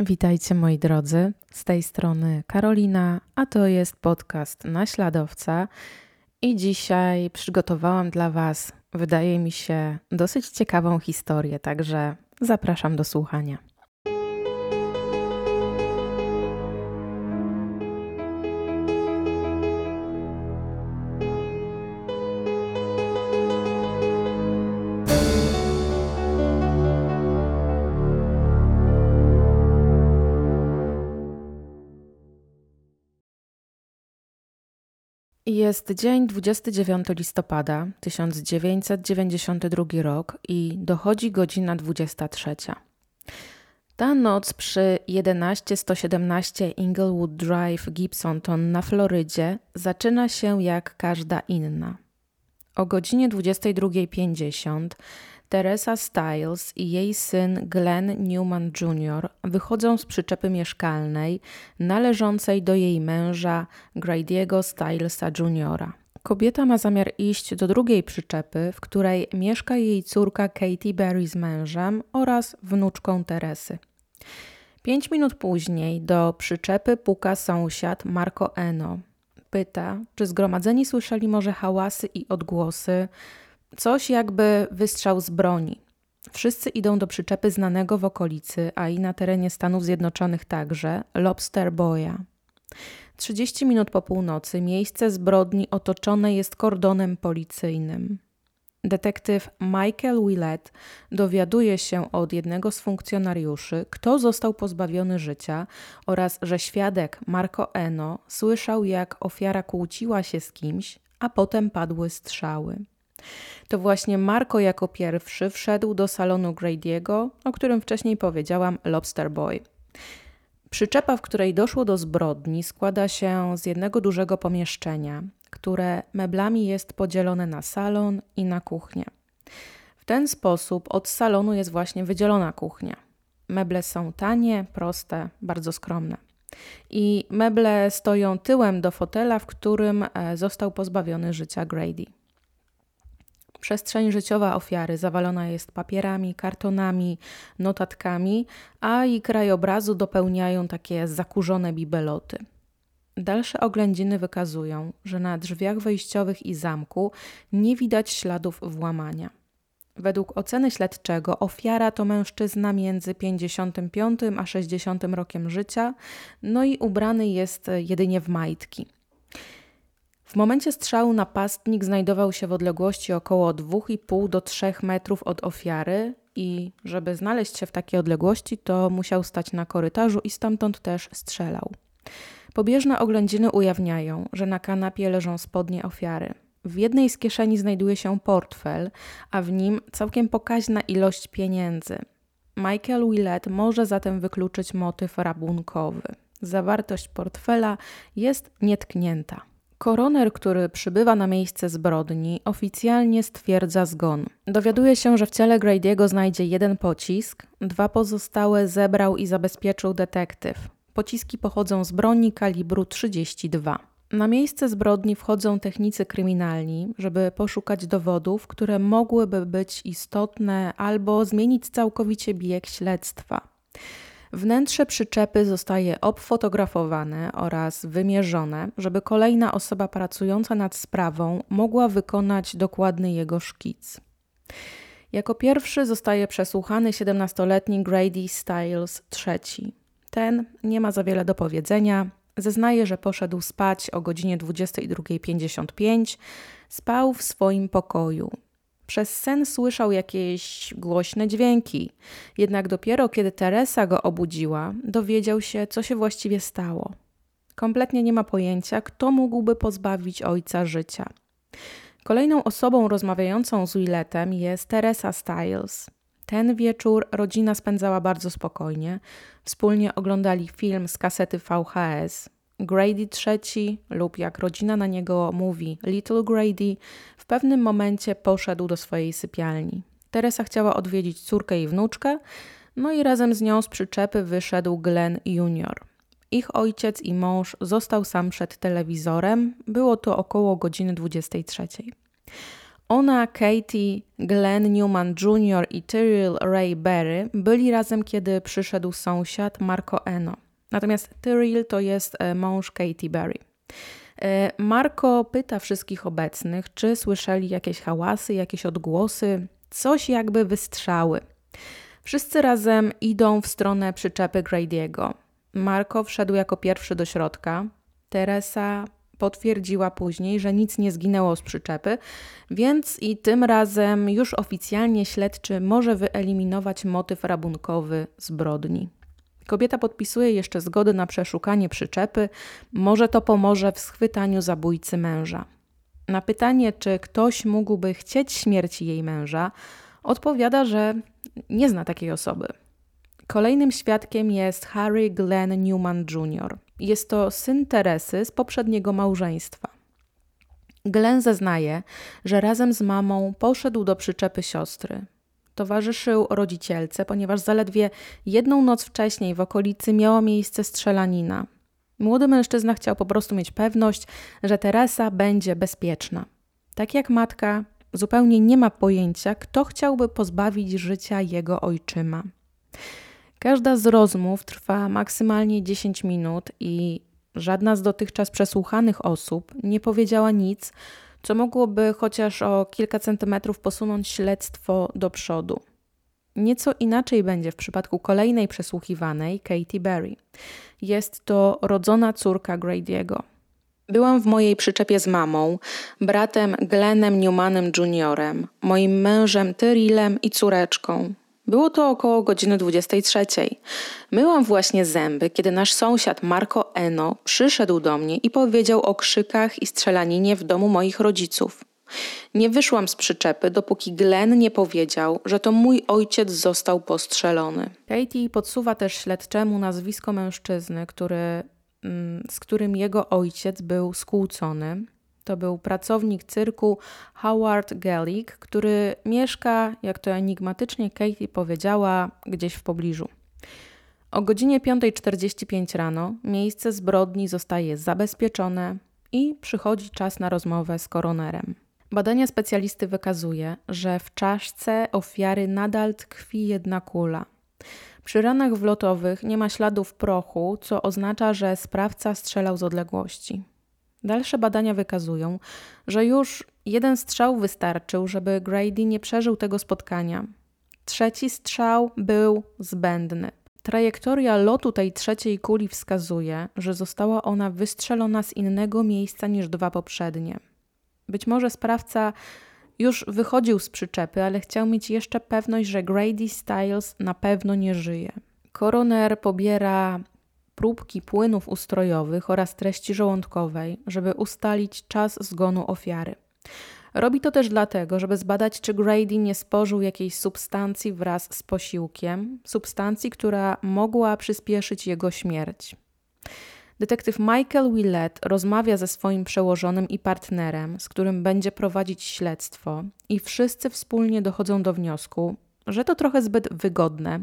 Witajcie moi drodzy, z tej strony Karolina, a to jest podcast Naśladowca i dzisiaj przygotowałam dla Was, wydaje mi się, dosyć ciekawą historię, także zapraszam do słuchania. Jest dzień 29 listopada 1992 rok i dochodzi godzina 23. Ta noc przy 11117 Inglewood Drive Gibsonton na Florydzie zaczyna się jak każda inna. O godzinie 22.50 Teresa Stiles i jej syn Glenn Newman Jr. wychodzą z przyczepy mieszkalnej należącej do jej męża Grady'ego Stylesa Jr. Kobieta ma zamiar iść do drugiej przyczepy, w której mieszka jej córka Katie Berry z mężem oraz wnuczką Teresy. Pięć minut później do przyczepy puka sąsiad Marco Eno. Pyta, czy zgromadzeni słyszeli może hałasy i odgłosy, Coś jakby wystrzał z broni. Wszyscy idą do przyczepy znanego w okolicy, a i na terenie Stanów Zjednoczonych także, Lobster Boya. 30 minut po północy miejsce zbrodni otoczone jest kordonem policyjnym. Detektyw Michael Willett dowiaduje się od jednego z funkcjonariuszy, kto został pozbawiony życia oraz że świadek Marco Eno słyszał, jak ofiara kłóciła się z kimś, a potem padły strzały. To właśnie Marco jako pierwszy wszedł do salonu Grady'ego, o którym wcześniej powiedziałam, Lobster Boy. Przyczepa, w której doszło do zbrodni, składa się z jednego dużego pomieszczenia, które meblami jest podzielone na salon i na kuchnię. W ten sposób od salonu jest właśnie wydzielona kuchnia. Meble są tanie, proste, bardzo skromne. I meble stoją tyłem do fotela, w którym e, został pozbawiony życia Grady. Przestrzeń życiowa ofiary zawalona jest papierami, kartonami, notatkami, a i krajobrazu dopełniają takie zakurzone bibeloty. Dalsze oględziny wykazują, że na drzwiach wejściowych i zamku nie widać śladów włamania. Według oceny śledczego ofiara to mężczyzna między 55 a 60 rokiem życia, no i ubrany jest jedynie w majtki. W momencie strzału napastnik znajdował się w odległości około 2,5 do 3 metrów od ofiary i żeby znaleźć się w takiej odległości, to musiał stać na korytarzu i stamtąd też strzelał. Pobieżne oględziny ujawniają, że na kanapie leżą spodnie ofiary. W jednej z kieszeni znajduje się portfel, a w nim całkiem pokaźna ilość pieniędzy. Michael Willett może zatem wykluczyć motyw rabunkowy. Zawartość portfela jest nietknięta. Koroner, który przybywa na miejsce zbrodni, oficjalnie stwierdza zgon. Dowiaduje się, że w ciele Grady'ego znajdzie jeden pocisk, dwa pozostałe zebrał i zabezpieczył detektyw. Pociski pochodzą z broni kalibru 32. Na miejsce zbrodni wchodzą technicy kryminalni, żeby poszukać dowodów, które mogłyby być istotne albo zmienić całkowicie bieg śledztwa. Wnętrze przyczepy zostaje obfotografowane oraz wymierzone, żeby kolejna osoba pracująca nad sprawą mogła wykonać dokładny jego szkic. Jako pierwszy zostaje przesłuchany 17-letni Grady Styles III. Ten nie ma za wiele do powiedzenia. Zeznaje, że poszedł spać o godzinie 22.55, spał w swoim pokoju. Przez sen słyszał jakieś głośne dźwięki, jednak dopiero kiedy Teresa go obudziła, dowiedział się, co się właściwie stało. Kompletnie nie ma pojęcia, kto mógłby pozbawić ojca życia. Kolejną osobą rozmawiającą z Willettem jest Teresa Styles. Ten wieczór rodzina spędzała bardzo spokojnie. Wspólnie oglądali film z kasety VHS. Grady III, lub jak rodzina na niego mówi, Little Grady, w pewnym momencie poszedł do swojej sypialni. Teresa chciała odwiedzić córkę i wnuczkę, no i razem z nią z przyczepy wyszedł Glenn Jr. Ich ojciec i mąż został sam przed telewizorem, było to około godziny 23. Ona, Katie, Glenn Newman Jr. i Tyrell Ray Berry byli razem, kiedy przyszedł sąsiad Marco Eno. Natomiast Tyrell to jest e, mąż Katie Berry. E, Marco pyta wszystkich obecnych, czy słyszeli jakieś hałasy, jakieś odgłosy, coś jakby wystrzały. Wszyscy razem idą w stronę przyczepy Grady'ego. Marco wszedł jako pierwszy do środka. Teresa potwierdziła później, że nic nie zginęło z przyczepy, więc i tym razem już oficjalnie śledczy może wyeliminować motyw rabunkowy zbrodni. Kobieta podpisuje jeszcze zgodę na przeszukanie przyczepy, może to pomoże w schwytaniu zabójcy męża. Na pytanie, czy ktoś mógłby chcieć śmierci jej męża, odpowiada, że nie zna takiej osoby. Kolejnym świadkiem jest Harry Glenn Newman Jr. Jest to syn Teresy z poprzedniego małżeństwa. Glenn zeznaje, że razem z mamą poszedł do przyczepy siostry. Towarzyszył rodzicielce, ponieważ zaledwie jedną noc wcześniej w okolicy miała miejsce strzelanina. Młody mężczyzna chciał po prostu mieć pewność, że Teresa będzie bezpieczna. Tak jak matka, zupełnie nie ma pojęcia, kto chciałby pozbawić życia jego ojczyma. Każda z rozmów trwa maksymalnie 10 minut i żadna z dotychczas przesłuchanych osób nie powiedziała nic, co mogłoby chociaż o kilka centymetrów posunąć śledztwo do przodu. Nieco inaczej będzie w przypadku kolejnej przesłuchiwanej, Katie Berry. Jest to rodzona córka Grady'ego. Byłam w mojej przyczepie z mamą, bratem Glennem Newmanem Juniorem, moim mężem Tyrillem i córeczką. Było to około godziny 23. Myłam właśnie zęby, kiedy nasz sąsiad Marco Eno przyszedł do mnie i powiedział o krzykach i strzelaninie w domu moich rodziców. Nie wyszłam z przyczepy, dopóki Glenn nie powiedział, że to mój ojciec został postrzelony. Katie podsuwa też śledczemu nazwisko mężczyzny, który, mm, z którym jego ojciec był skłócony. To był pracownik cyrku Howard Gellig, który mieszka, jak to enigmatycznie Katie powiedziała, gdzieś w pobliżu. O godzinie 5.45 rano miejsce zbrodni zostaje zabezpieczone i przychodzi czas na rozmowę z koronerem. Badania specjalisty wykazuje, że w czaszce ofiary nadal tkwi jedna kula. Przy ranach wlotowych nie ma śladów prochu, co oznacza, że sprawca strzelał z odległości. Dalsze badania wykazują, że już jeden strzał wystarczył, żeby Grady nie przeżył tego spotkania. Trzeci strzał był zbędny. Trajektoria lotu tej trzeciej kuli wskazuje, że została ona wystrzelona z innego miejsca niż dwa poprzednie. Być może sprawca już wychodził z przyczepy, ale chciał mieć jeszcze pewność, że Grady Styles na pewno nie żyje. Koroner pobiera próbki płynów ustrojowych oraz treści żołądkowej, żeby ustalić czas zgonu ofiary. Robi to też dlatego, żeby zbadać, czy Grady nie spożył jakiejś substancji wraz z posiłkiem, substancji, która mogła przyspieszyć jego śmierć. Detektyw Michael Willett rozmawia ze swoim przełożonym i partnerem, z którym będzie prowadzić śledztwo, i wszyscy wspólnie dochodzą do wniosku, że to trochę zbyt wygodne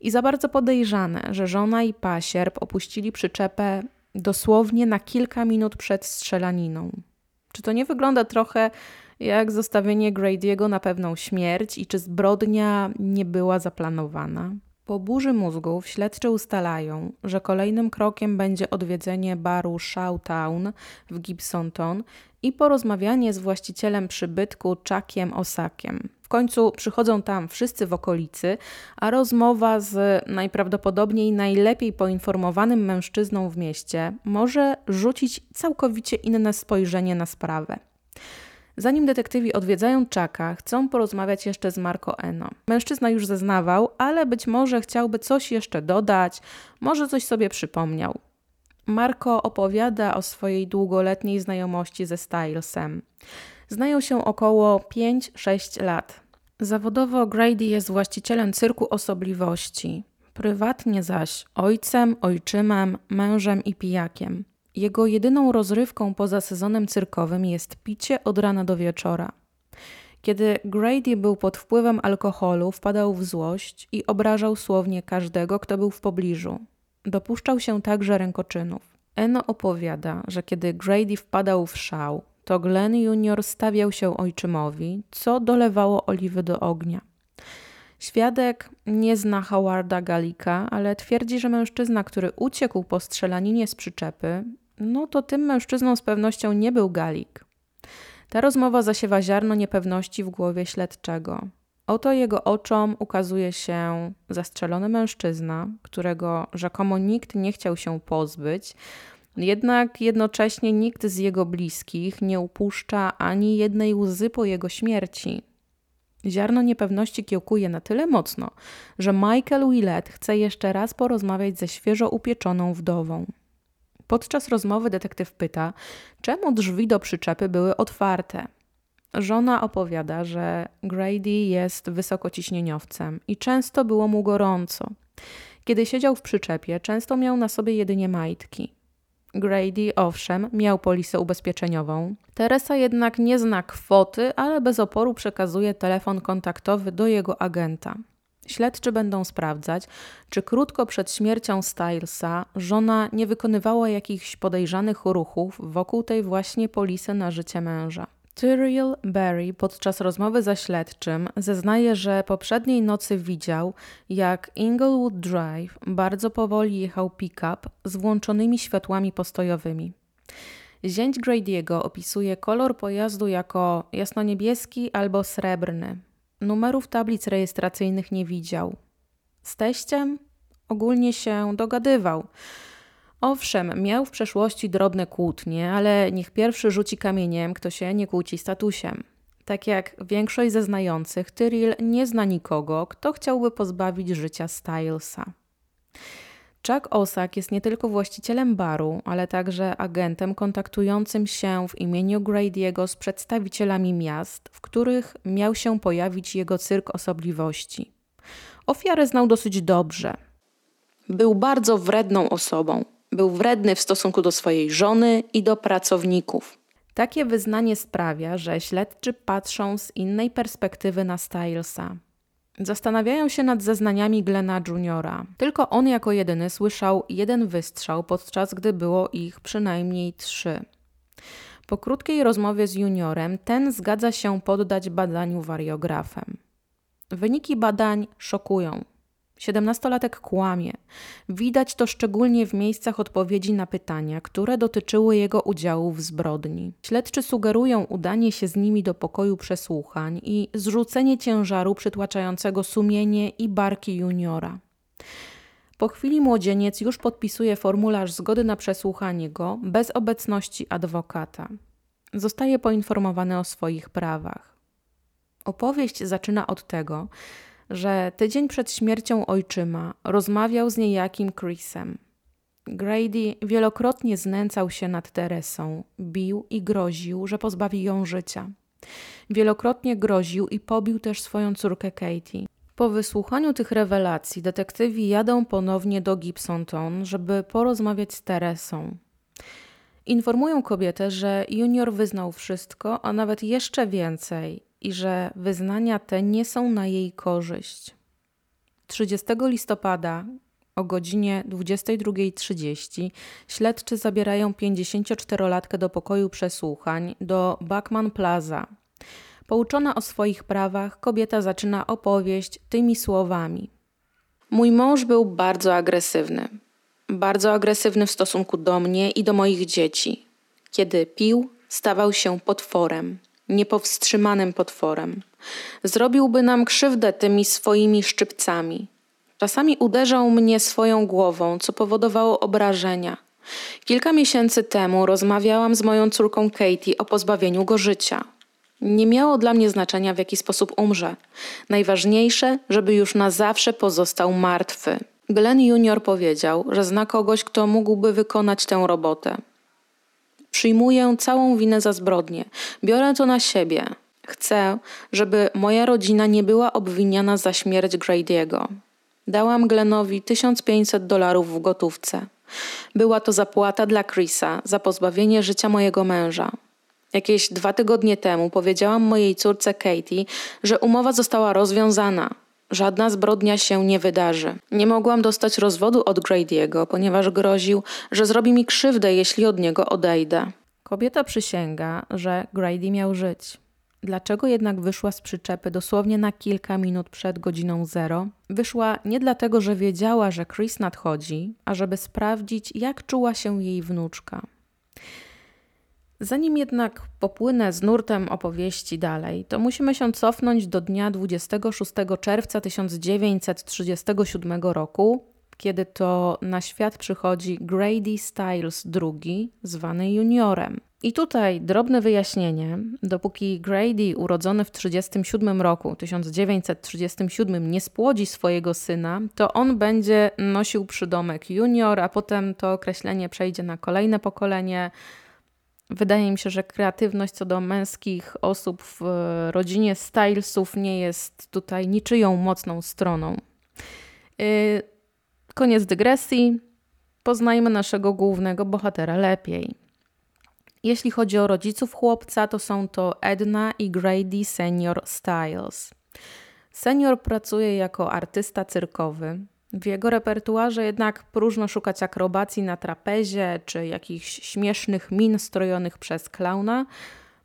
i za bardzo podejrzane, że żona i pasierb opuścili przyczepę dosłownie na kilka minut przed strzelaniną. Czy to nie wygląda trochę jak zostawienie Grady'ego na pewną śmierć i czy zbrodnia nie była zaplanowana? Po burzy mózgów śledczy ustalają, że kolejnym krokiem będzie odwiedzenie baru Showtown w Gibsonton i porozmawianie z właścicielem przybytku Chuckiem Osakiem. W końcu przychodzą tam wszyscy w okolicy, a rozmowa z najprawdopodobniej najlepiej poinformowanym mężczyzną w mieście może rzucić całkowicie inne spojrzenie na sprawę. Zanim detektywi odwiedzają Czaka, chcą porozmawiać jeszcze z Marco Eno. Mężczyzna już zeznawał, ale być może chciałby coś jeszcze dodać, może coś sobie przypomniał. Marco opowiada o swojej długoletniej znajomości ze Stylesem. Znają się około 5-6 lat. Zawodowo Grady jest właścicielem cyrku osobliwości, prywatnie zaś ojcem, ojczymem, mężem i pijakiem. Jego jedyną rozrywką poza sezonem cyrkowym jest picie od rana do wieczora. Kiedy Grady był pod wpływem alkoholu, wpadał w złość i obrażał słownie każdego, kto był w pobliżu. Dopuszczał się także rękoczynów. Eno opowiada, że kiedy Grady wpadał w szał, to Glenn Jr. stawiał się ojczymowi, co dolewało oliwy do ognia. Świadek nie zna Howarda Galika, ale twierdzi, że mężczyzna, który uciekł po strzelaninie z przyczepy, no to tym mężczyzną z pewnością nie był Galik. Ta rozmowa zasiewa ziarno niepewności w głowie śledczego. Oto jego oczom ukazuje się zastrzelony mężczyzna, którego rzekomo nikt nie chciał się pozbyć, jednak jednocześnie nikt z jego bliskich nie upuszcza ani jednej łzy po jego śmierci. Ziarno niepewności kiełkuje na tyle mocno, że Michael Willett chce jeszcze raz porozmawiać ze świeżo upieczoną wdową. Podczas rozmowy detektyw pyta, czemu drzwi do przyczepy były otwarte. Żona opowiada, że Grady jest wysokociśnieniowcem i często było mu gorąco. Kiedy siedział w przyczepie, często miał na sobie jedynie majtki. Grady, owszem, miał polisę ubezpieczeniową. Teresa jednak nie zna kwoty, ale bez oporu przekazuje telefon kontaktowy do jego agenta. Śledczy będą sprawdzać, czy krótko przed śmiercią Stylesa żona nie wykonywała jakichś podejrzanych ruchów wokół tej właśnie polisy na życie męża. Tyrrell Barry podczas rozmowy ze śledczym zeznaje, że poprzedniej nocy widział, jak Inglewood Drive bardzo powoli jechał pick-up z włączonymi światłami postojowymi. Zięć Grady'ego opisuje kolor pojazdu jako jasnoniebieski albo srebrny. Numerów tablic rejestracyjnych nie widział. Z teściem ogólnie się dogadywał – Owszem, miał w przeszłości drobne kłótnie, ale niech pierwszy rzuci kamieniem, kto się nie kłóci statusem. Tak jak większość zeznających, Tyrell nie zna nikogo, kto chciałby pozbawić życia Stylesa. Chuck Osak jest nie tylko właścicielem baru, ale także agentem kontaktującym się w imieniu Grady'ego z przedstawicielami miast, w których miał się pojawić jego cyrk osobliwości. Ofiarę znał dosyć dobrze. Był bardzo wredną osobą, był wredny w stosunku do swojej żony i do pracowników. Takie wyznanie sprawia, że śledczy patrzą z innej perspektywy na Stylesa. Zastanawiają się nad zeznaniami Glena Juniora. Tylko on jako jedyny słyszał jeden wystrzał, podczas gdy było ich przynajmniej trzy. Po krótkiej rozmowie z juniorem, ten zgadza się poddać badaniu wariografem. Wyniki badań szokują. Siedemnastolatek kłamie. Widać to szczególnie w miejscach odpowiedzi na pytania, które dotyczyły jego udziału w zbrodni. Śledczy sugerują udanie się z nimi do pokoju przesłuchań i zrzucenie ciężaru przytłaczającego sumienie i barki juniora. Po chwili młodzieniec już podpisuje formularz zgody na przesłuchanie go bez obecności adwokata. Zostaje poinformowany o swoich prawach. Opowieść zaczyna od tego, że tydzień przed śmiercią ojczyma rozmawiał z niejakim Chrisem. Grady wielokrotnie znęcał się nad Teresą, bił i groził, że pozbawi ją życia. Wielokrotnie groził i pobił też swoją córkę Katie. Po wysłuchaniu tych rewelacji detektywi jadą ponownie do Gibsonton, żeby porozmawiać z Teresą. Informują kobietę, że junior wyznał wszystko, a nawet jeszcze więcej i że wyznania te nie są na jej korzyść. 30 listopada o godzinie 22.30 śledczy zabierają 54-latkę do pokoju przesłuchań do Backman Plaza. Pouczona o swoich prawach, kobieta zaczyna opowieść tymi słowami. Mój mąż był bardzo agresywny. Bardzo agresywny w stosunku do mnie i do moich dzieci. Kiedy pił, stawał się potworem niepowstrzymanym potworem. Zrobiłby nam krzywdę tymi swoimi szczypcami. Czasami uderzał mnie swoją głową, co powodowało obrażenia. Kilka miesięcy temu rozmawiałam z moją córką Katie o pozbawieniu go życia. Nie miało dla mnie znaczenia, w jaki sposób umrze. Najważniejsze, żeby już na zawsze pozostał martwy. Glenn Junior powiedział, że zna kogoś, kto mógłby wykonać tę robotę. Przyjmuję całą winę za zbrodnię. Biorę to na siebie. Chcę, żeby moja rodzina nie była obwiniana za śmierć Grady'ego. Dałam Glenowi 1500 dolarów w gotówce. Była to zapłata dla Chrisa za pozbawienie życia mojego męża. Jakieś dwa tygodnie temu powiedziałam mojej córce Katie, że umowa została rozwiązana, Żadna zbrodnia się nie wydarzy. Nie mogłam dostać rozwodu od Grady'ego, ponieważ groził, że zrobi mi krzywdę, jeśli od niego odejdę. Kobieta przysięga, że Grady miał żyć. Dlaczego jednak wyszła z przyczepy dosłownie na kilka minut przed godziną zero? Wyszła nie dlatego, że wiedziała, że Chris nadchodzi, a żeby sprawdzić, jak czuła się jej wnuczka. Zanim jednak popłynę z nurtem opowieści dalej, to musimy się cofnąć do dnia 26 czerwca 1937 roku, kiedy to na świat przychodzi Grady Styles II, zwany juniorem. I tutaj drobne wyjaśnienie. Dopóki Grady, urodzony w 1937 roku, 1937, nie spłodzi swojego syna, to on będzie nosił przydomek junior, a potem to określenie przejdzie na kolejne pokolenie. Wydaje mi się, że kreatywność co do męskich osób w rodzinie Stylesów nie jest tutaj niczyją mocną stroną. Y, koniec dygresji. Poznajmy naszego głównego bohatera lepiej. Jeśli chodzi o rodziców chłopca, to są to Edna i Grady Senior Styles. Senior pracuje jako artysta cyrkowy. W jego repertuarze jednak próżno szukać akrobacji na trapezie czy jakichś śmiesznych min strojonych przez klauna.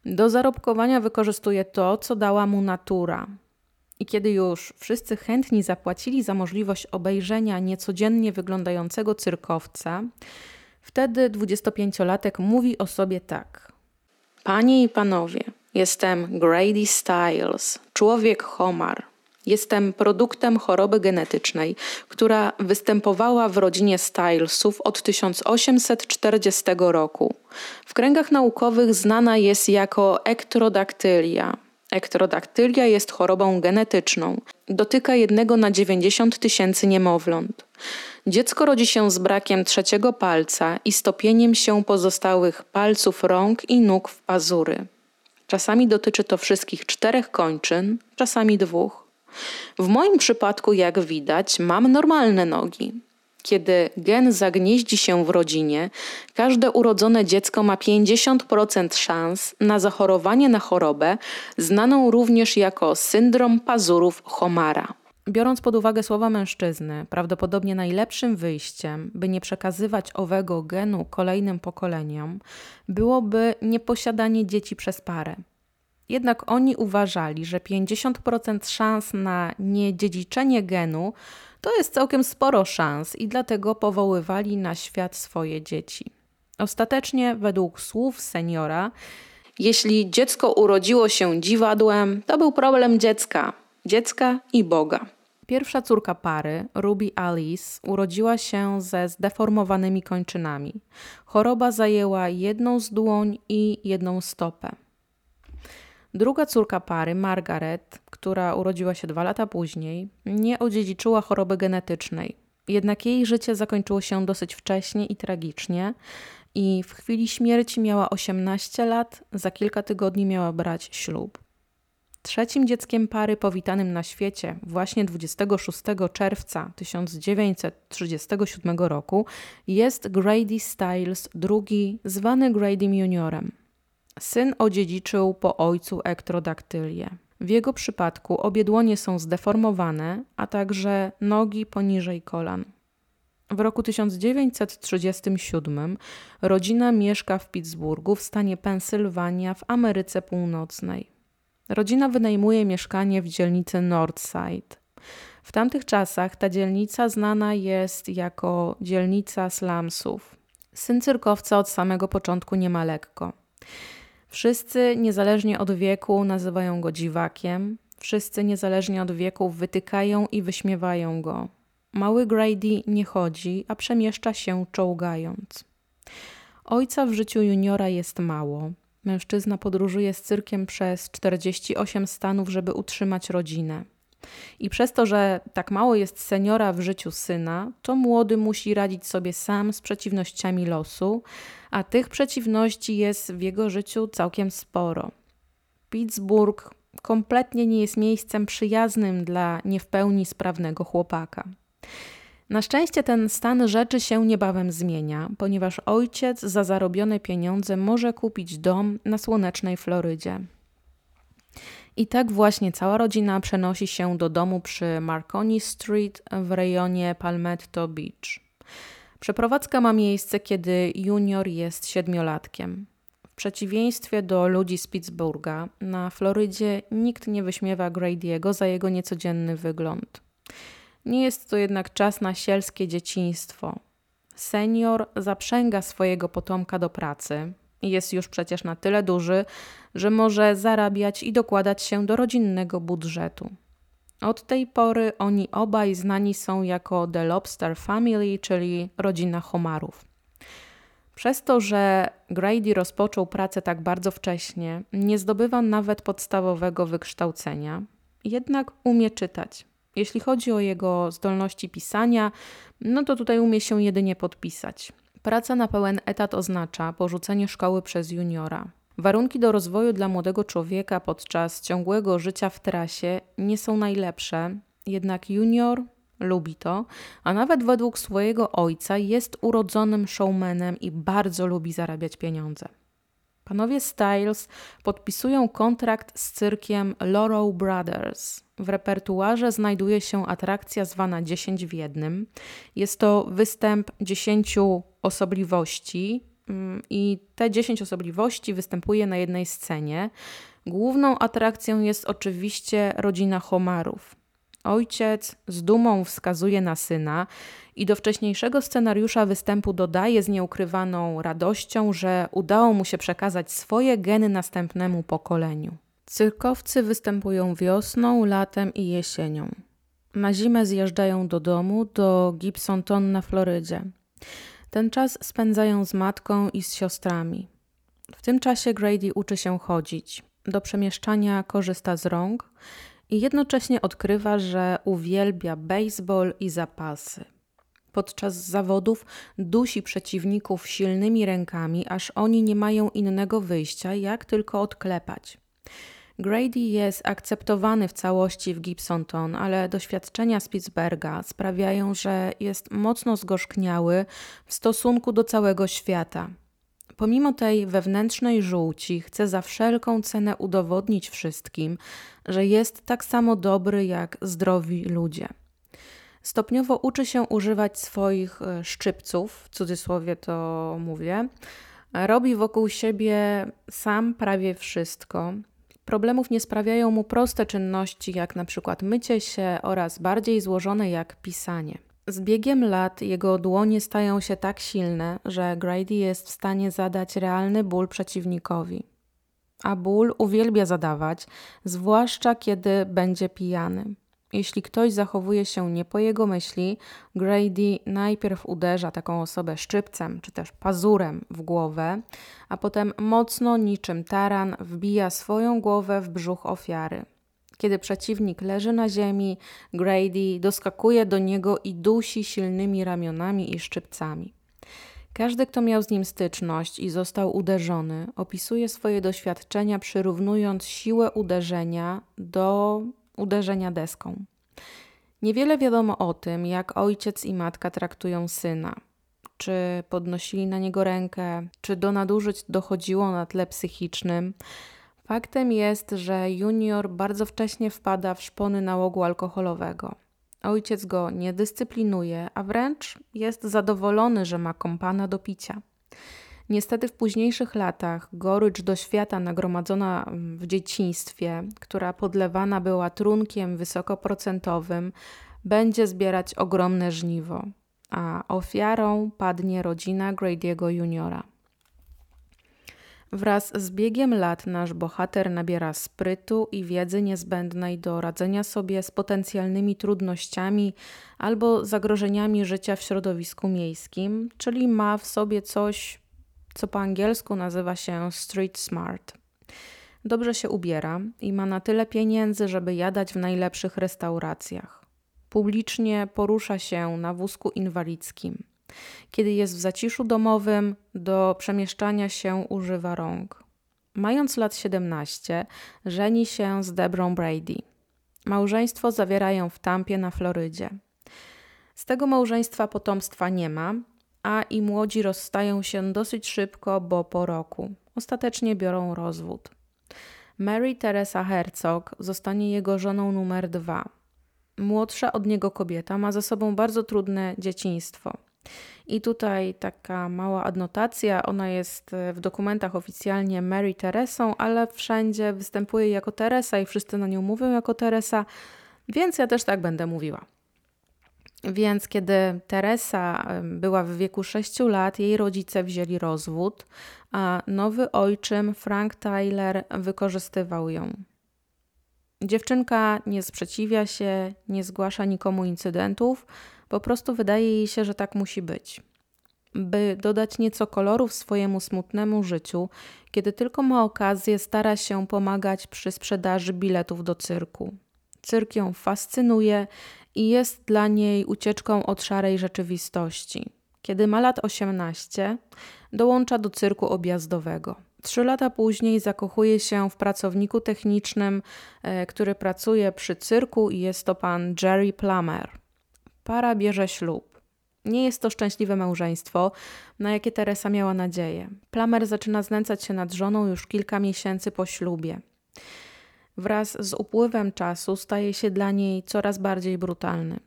Do zarobkowania wykorzystuje to, co dała mu natura. I kiedy już wszyscy chętni zapłacili za możliwość obejrzenia niecodziennie wyglądającego cyrkowca, Wtedy 25-latek mówi o sobie tak. Panie i panowie, jestem Grady Styles, człowiek homar. Jestem produktem choroby genetycznej, która występowała w rodzinie Stylesów od 1840 roku. W kręgach naukowych znana jest jako ektrodaktylia. Ektrodaktylia jest chorobą genetyczną. Dotyka jednego na 90 tysięcy niemowląt. Dziecko rodzi się z brakiem trzeciego palca i stopieniem się pozostałych palców rąk i nóg w pazury. Czasami dotyczy to wszystkich czterech kończyn, czasami dwóch. W moim przypadku, jak widać, mam normalne nogi. Kiedy gen zagnieździ się w rodzinie, każde urodzone dziecko ma 50% szans na zachorowanie na chorobę, znaną również jako syndrom pazurów Homara. Biorąc pod uwagę słowa mężczyzny, prawdopodobnie najlepszym wyjściem, by nie przekazywać owego genu kolejnym pokoleniom, byłoby nieposiadanie dzieci przez parę. Jednak oni uważali, że 50% szans na niedziedziczenie genu to jest całkiem sporo szans i dlatego powoływali na świat swoje dzieci. Ostatecznie, według słów seniora, jeśli dziecko urodziło się dziwadłem, to był problem dziecka, dziecka i Boga. Pierwsza córka pary, Ruby Alice, urodziła się ze zdeformowanymi kończynami. Choroba zajęła jedną z dłoń i jedną stopę. Druga córka pary, Margaret, która urodziła się dwa lata później, nie odziedziczyła choroby genetycznej. Jednak jej życie zakończyło się dosyć wcześnie i tragicznie, i w chwili śmierci miała 18 lat, za kilka tygodni miała brać ślub. Trzecim dzieckiem pary powitanym na świecie właśnie 26 czerwca 1937 roku jest Grady Styles II, zwany Gradym Juniorem. Syn odziedziczył po ojcu ektrodaktylię. W jego przypadku obie dłonie są zdeformowane, a także nogi poniżej kolan. W roku 1937 rodzina mieszka w Pittsburghu w stanie Pensylwania w Ameryce Północnej. Rodzina wynajmuje mieszkanie w dzielnicy Northside. W tamtych czasach ta dzielnica znana jest jako dzielnica slumsów. Syn cyrkowca od samego początku nie ma lekko. Wszyscy, niezależnie od wieku, nazywają go dziwakiem. Wszyscy, niezależnie od wieku, wytykają i wyśmiewają go. Mały Grady nie chodzi, a przemieszcza się czołgając. Ojca w życiu juniora jest mało. Mężczyzna podróżuje z cyrkiem przez 48 stanów, żeby utrzymać rodzinę. I przez to, że tak mało jest seniora w życiu syna, to młody musi radzić sobie sam z przeciwnościami losu, a tych przeciwności jest w jego życiu całkiem sporo. Pittsburgh kompletnie nie jest miejscem przyjaznym dla nie w pełni sprawnego chłopaka. Na szczęście ten stan rzeczy się niebawem zmienia, ponieważ ojciec za zarobione pieniądze może kupić dom na słonecznej Florydzie. I tak właśnie cała rodzina przenosi się do domu przy Marconi Street w rejonie Palmetto Beach. Przeprowadzka ma miejsce, kiedy junior jest siedmiolatkiem. W przeciwieństwie do ludzi z Pittsburgha, na Florydzie nikt nie wyśmiewa Grady'ego za jego niecodzienny wygląd. Nie jest to jednak czas na sielskie dzieciństwo. Senior zaprzęga swojego potomka do pracy jest już przecież na tyle duży, że może zarabiać i dokładać się do rodzinnego budżetu. Od tej pory oni obaj znani są jako The Lobster Family, czyli rodzina homarów. Przez to, że Grady rozpoczął pracę tak bardzo wcześnie, nie zdobywa nawet podstawowego wykształcenia, jednak umie czytać. Jeśli chodzi o jego zdolności pisania, no to tutaj umie się jedynie podpisać. Praca na pełen etat oznacza porzucenie szkoły przez juniora. Warunki do rozwoju dla młodego człowieka podczas ciągłego życia w trasie nie są najlepsze, jednak junior lubi to, a nawet według swojego ojca jest urodzonym showmanem i bardzo lubi zarabiać pieniądze. Panowie Styles podpisują kontrakt z cyrkiem Laurel Brothers. W repertuarze znajduje się atrakcja zwana 10 w jednym. Jest to występ 10 osobliwości mm, i te 10 osobliwości występuje na jednej scenie. Główną atrakcją jest oczywiście rodzina Homarów. Ojciec z dumą wskazuje na syna i do wcześniejszego scenariusza występu dodaje z nieukrywaną radością, że udało mu się przekazać swoje geny następnemu pokoleniu. Cyrkowcy występują wiosną, latem i jesienią. Na zimę zjeżdżają do domu, do Gibsonton na Florydzie. Ten czas spędzają z matką i z siostrami. W tym czasie Grady uczy się chodzić. Do przemieszczania korzysta z rąk i jednocześnie odkrywa, że uwielbia baseball i zapasy. Podczas zawodów dusi przeciwników silnymi rękami, aż oni nie mają innego wyjścia, jak tylko odklepać. Grady jest akceptowany w całości w Gibsonton, ale doświadczenia z Pittsburgha sprawiają, że jest mocno zgorzkniały w stosunku do całego świata. Pomimo tej wewnętrznej żółci, chce za wszelką cenę udowodnić wszystkim, że jest tak samo dobry jak zdrowi ludzie. Stopniowo uczy się używać swoich e, szczypców, w cudzysłowie to mówię. Robi wokół siebie sam prawie wszystko. Problemów nie sprawiają mu proste czynności, jak na przykład mycie się oraz bardziej złożone jak pisanie. Z biegiem lat jego dłonie stają się tak silne, że Grady jest w stanie zadać realny ból przeciwnikowi. A ból uwielbia zadawać, zwłaszcza kiedy będzie pijany. Jeśli ktoś zachowuje się nie po jego myśli, Grady najpierw uderza taką osobę szczypcem czy też pazurem w głowę, a potem mocno niczym taran wbija swoją głowę w brzuch ofiary. Kiedy przeciwnik leży na ziemi, Grady doskakuje do niego i dusi silnymi ramionami i szczypcami. Każdy, kto miał z nim styczność i został uderzony, opisuje swoje doświadczenia, przyrównując siłę uderzenia do uderzenia deską. Niewiele wiadomo o tym, jak ojciec i matka traktują syna. Czy podnosili na niego rękę, czy do nadużyć dochodziło na tle psychicznym. Faktem jest, że junior bardzo wcześnie wpada w szpony nałogu alkoholowego. Ojciec go nie dyscyplinuje, a wręcz jest zadowolony, że ma kompana do picia. Niestety w późniejszych latach gorycz do świata nagromadzona w dzieciństwie, która podlewana była trunkiem wysokoprocentowym, będzie zbierać ogromne żniwo, a ofiarą padnie rodzina Grady'ego juniora. Wraz z biegiem lat nasz bohater nabiera sprytu i wiedzy niezbędnej do radzenia sobie z potencjalnymi trudnościami albo zagrożeniami życia w środowisku miejskim, czyli ma w sobie coś, co po angielsku nazywa się street smart. Dobrze się ubiera i ma na tyle pieniędzy, żeby jadać w najlepszych restauracjach. Publicznie porusza się na wózku inwalidzkim. Kiedy jest w zaciszu domowym, do przemieszczania się używa rąk. Mając lat 17, żeni się z Debrą Brady. Małżeństwo zawierają w Tampie na Florydzie. Z tego małżeństwa potomstwa nie ma, a i młodzi rozstają się dosyć szybko, bo po roku. Ostatecznie biorą rozwód. Mary Teresa Herzog zostanie jego żoną numer dwa. Młodsza od niego kobieta ma za sobą bardzo trudne dzieciństwo. I tutaj taka mała adnotacja, ona jest e, w dokumentach oficjalnie Mary Teresą, ale wszędzie występuje jako Teresa i wszyscy na nią mówią jako Teresa, więc ja też tak będę mówiła. Więc kiedy Teresa była w wieku 6 lat, jej rodzice wzięli rozwód, a nowy ojczym Frank Tyler wykorzystywał ją. Dziewczynka nie sprzeciwia się, nie zgłasza nikomu incydentów, po prostu wydaje jej się, że tak musi być. By dodać nieco kolorów swojemu smutnemu życiu, kiedy tylko ma okazję, stara się pomagać przy sprzedaży biletów do cyrku. Cyrk ją fascynuje i jest dla niej ucieczką od szarej rzeczywistości. Kiedy ma lat 18, dołącza do cyrku objazdowego. Trzy lata później zakochuje się w pracowniku technicznym, e, który pracuje przy cyrku i jest to pan Jerry Plummer. Para bierze ślub. Nie jest to szczęśliwe małżeństwo, na jakie Teresa miała nadzieję. Plummer zaczyna znęcać się nad żoną już kilka miesięcy po ślubie. Wraz z upływem czasu staje się dla niej coraz bardziej brutalny.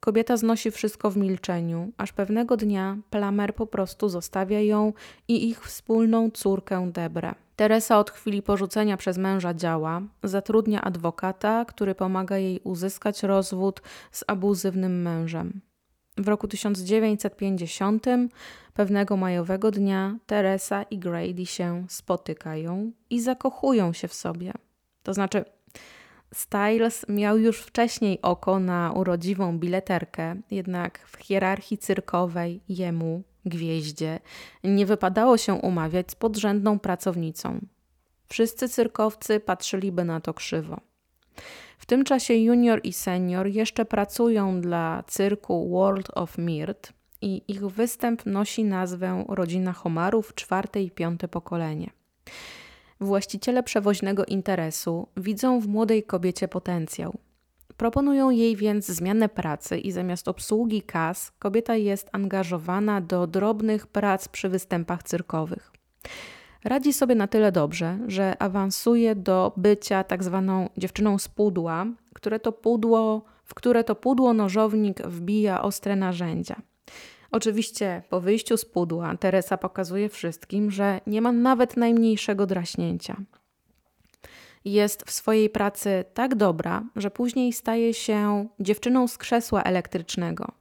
Kobieta znosi wszystko w milczeniu, aż pewnego dnia Plamer po prostu zostawia ją i ich wspólną córkę Debrę. Teresa od chwili porzucenia przez męża działa, zatrudnia adwokata, który pomaga jej uzyskać rozwód z abuzywnym mężem. W roku 1950, pewnego majowego dnia, Teresa i Grady się spotykają i zakochują się w sobie. To znaczy, Styles miał już wcześniej oko na urodziwą bileterkę, jednak w hierarchii cyrkowej jemu, gwieździe, nie wypadało się umawiać z podrzędną pracownicą. Wszyscy cyrkowcy patrzyliby na to krzywo. W tym czasie junior i senior jeszcze pracują dla cyrku World of Mirt i ich występ nosi nazwę Rodzina Homarów czwarte i piąte pokolenie. Właściciele przewoźnego interesu widzą w młodej kobiecie potencjał. Proponują jej więc zmianę pracy i zamiast obsługi kas, kobieta jest angażowana do drobnych prac przy występach cyrkowych. Radzi sobie na tyle dobrze, że awansuje do bycia tak zwaną dziewczyną z pudła, które to pudło, w które to pudło nożownik wbija ostre narzędzia. Oczywiście po wyjściu z pudła Teresa pokazuje wszystkim, że nie ma nawet najmniejszego draśnięcia. Jest w swojej pracy tak dobra, że później staje się dziewczyną z krzesła elektrycznego.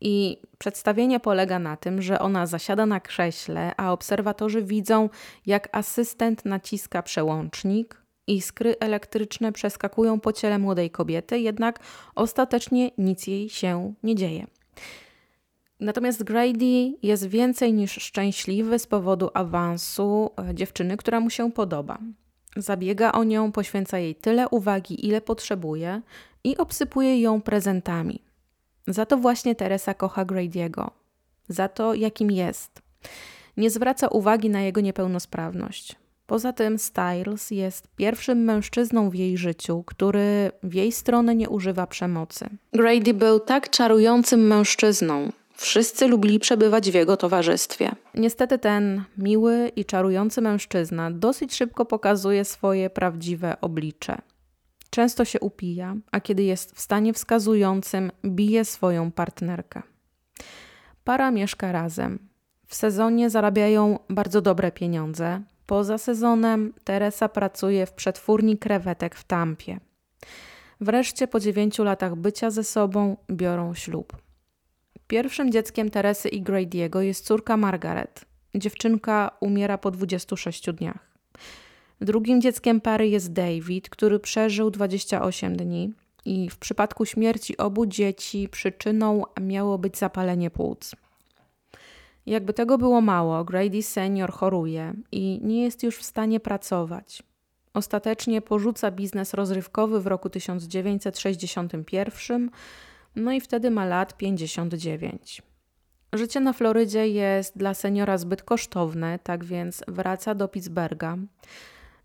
I przedstawienie polega na tym, że ona zasiada na krześle, a obserwatorzy widzą, jak asystent naciska przełącznik, iskry elektryczne przeskakują po ciele młodej kobiety, jednak ostatecznie nic jej się nie dzieje. Natomiast Grady jest więcej niż szczęśliwy z powodu awansu e, dziewczyny, która mu się podoba. Zabiega o nią, poświęca jej tyle uwagi, ile potrzebuje i obsypuje ją prezentami. Za to właśnie Teresa kocha Grady'ego. Za to, jakim jest. Nie zwraca uwagi na jego niepełnosprawność. Poza tym Styles jest pierwszym mężczyzną w jej życiu, który w jej stronę nie używa przemocy. Grady był tak czarującym mężczyzną, Wszyscy lubili przebywać w jego towarzystwie. Niestety ten miły i czarujący mężczyzna dosyć szybko pokazuje swoje prawdziwe oblicze. Często się upija, a kiedy jest w stanie wskazującym, bije swoją partnerkę. Para mieszka razem. W sezonie zarabiają bardzo dobre pieniądze. Poza sezonem Teresa pracuje w przetwórni krewetek w Tampie. Wreszcie po dziewięciu latach bycia ze sobą biorą ślub. Pierwszym dzieckiem Teresy i Grady'ego jest córka Margaret. Dziewczynka umiera po 26 dniach. Drugim dzieckiem pary jest David, który przeżył 28 dni i w przypadku śmierci obu dzieci przyczyną miało być zapalenie płuc. Jakby tego było mało, Grady senior choruje i nie jest już w stanie pracować. Ostatecznie porzuca biznes rozrywkowy w roku 1961 no i wtedy ma lat 59. Życie na Florydzie jest dla seniora zbyt kosztowne, tak więc wraca do Pittsburgha.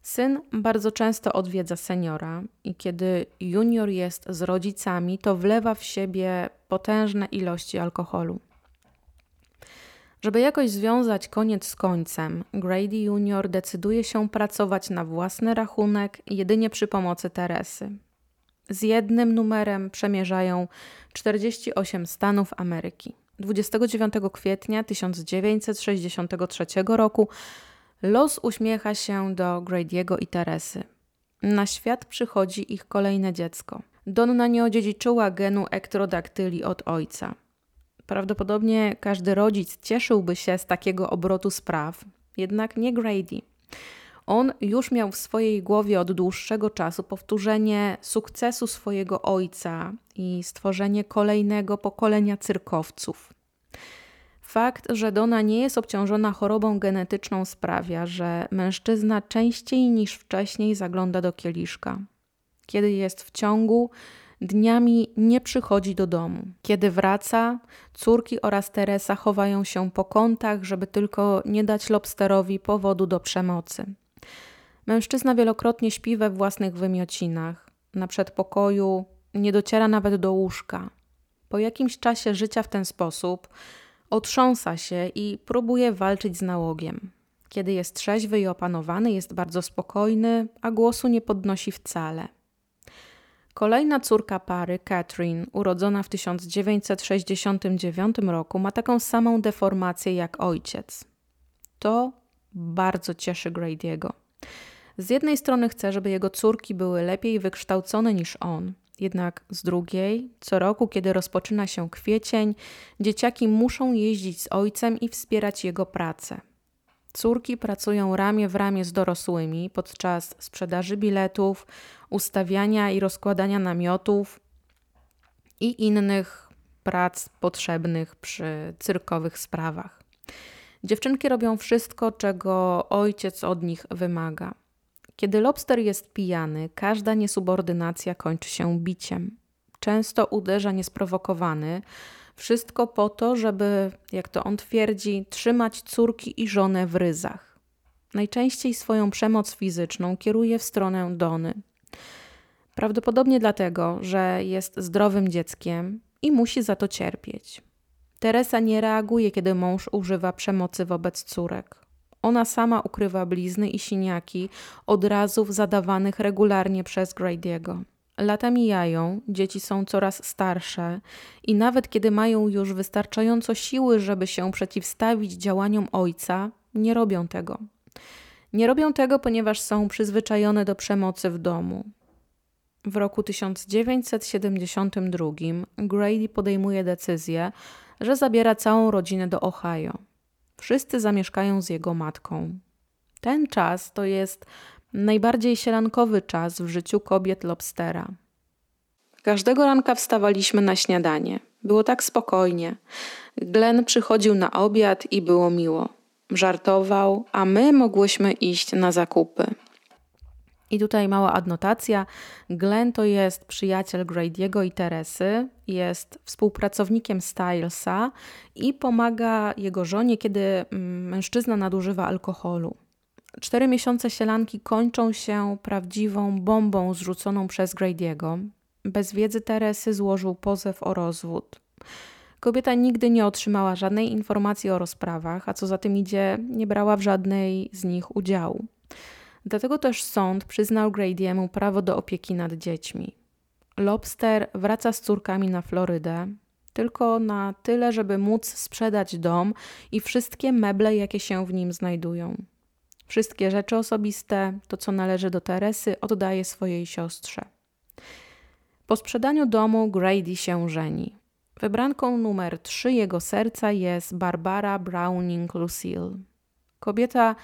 Syn bardzo często odwiedza seniora i kiedy junior jest z rodzicami, to wlewa w siebie potężne ilości alkoholu. Żeby jakoś związać koniec z końcem, Grady Junior decyduje się pracować na własny rachunek jedynie przy pomocy Teresy. Z jednym numerem przemierzają 48 stanów Ameryki. 29 kwietnia 1963 roku los uśmiecha się do Grady'ego i Teresy. Na świat przychodzi ich kolejne dziecko. Donna nie odziedziczyła genu ektrodaktyli od ojca. Prawdopodobnie każdy rodzic cieszyłby się z takiego obrotu spraw, jednak nie Grady. On już miał w swojej głowie od dłuższego czasu powtórzenie sukcesu swojego ojca i stworzenie kolejnego pokolenia cyrkowców. Fakt, że Dona nie jest obciążona chorobą genetyczną sprawia, że mężczyzna częściej niż wcześniej zagląda do kieliszka. Kiedy jest w ciągu, dniami nie przychodzi do domu. Kiedy wraca, córki oraz Teresa chowają się po kątach, żeby tylko nie dać lobsterowi powodu do przemocy. Mężczyzna wielokrotnie śpi we własnych wymiocinach. Na przedpokoju nie dociera nawet do łóżka. Po jakimś czasie życia w ten sposób otrząsa się i próbuje walczyć z nałogiem. Kiedy jest trzeźwy i opanowany, jest bardzo spokojny, a głosu nie podnosi wcale. Kolejna córka pary, Catherine, urodzona w 1969 roku, ma taką samą deformację jak ojciec. To bardzo cieszy Grady'ego. Z jednej strony chce, żeby jego córki były lepiej wykształcone niż on, jednak z drugiej, co roku, kiedy rozpoczyna się kwiecień, dzieciaki muszą jeździć z ojcem i wspierać jego pracę. Córki pracują ramię w ramię z dorosłymi podczas sprzedaży biletów, ustawiania i rozkładania namiotów i innych prac potrzebnych przy cyrkowych sprawach. Dziewczynki robią wszystko, czego ojciec od nich wymaga. Kiedy lobster jest pijany, każda niesubordynacja kończy się biciem. Często uderza niesprowokowany, wszystko po to, żeby, jak to on twierdzi, trzymać córki i żonę w ryzach. Najczęściej swoją przemoc fizyczną kieruje w stronę Dony. Prawdopodobnie dlatego, że jest zdrowym dzieckiem i musi za to cierpieć. Teresa nie reaguje, kiedy mąż używa przemocy wobec córek. Ona sama ukrywa blizny i siniaki od razów zadawanych regularnie przez Grady'ego. Lata mijają, dzieci są coraz starsze i nawet kiedy mają już wystarczająco siły, żeby się przeciwstawić działaniom ojca, nie robią tego. Nie robią tego, ponieważ są przyzwyczajone do przemocy w domu. W roku 1972 Grady podejmuje decyzję, że zabiera całą rodzinę do Ohio. Wszyscy zamieszkają z jego matką. Ten czas to jest najbardziej sielankowy czas w życiu kobiet lobstera. Każdego ranka wstawaliśmy na śniadanie. Było tak spokojnie. Glenn przychodził na obiad i było miło. Żartował, a my mogłyśmy iść na zakupy. I tutaj mała adnotacja. Glenn to jest przyjaciel Grady'ego i Teresy, jest współpracownikiem Stylesa i pomaga jego żonie, kiedy mm, mężczyzna nadużywa alkoholu. Cztery miesiące sielanki kończą się prawdziwą bombą zrzuconą przez Grady'ego. Bez wiedzy Teresy złożył pozew o rozwód. Kobieta nigdy nie otrzymała żadnej informacji o rozprawach, a co za tym idzie, nie brała w żadnej z nich udziału. Dlatego też sąd przyznał Grady'emu prawo do opieki nad dziećmi. Lobster wraca z córkami na Florydę, tylko na tyle, żeby móc sprzedać dom i wszystkie meble, jakie się w nim znajdują. Wszystkie rzeczy osobiste, to co należy do Teresy, oddaje swojej siostrze. Po sprzedaniu domu Grady się żeni. Wybranką numer 3 jego serca jest Barbara Browning Lucille. Kobieta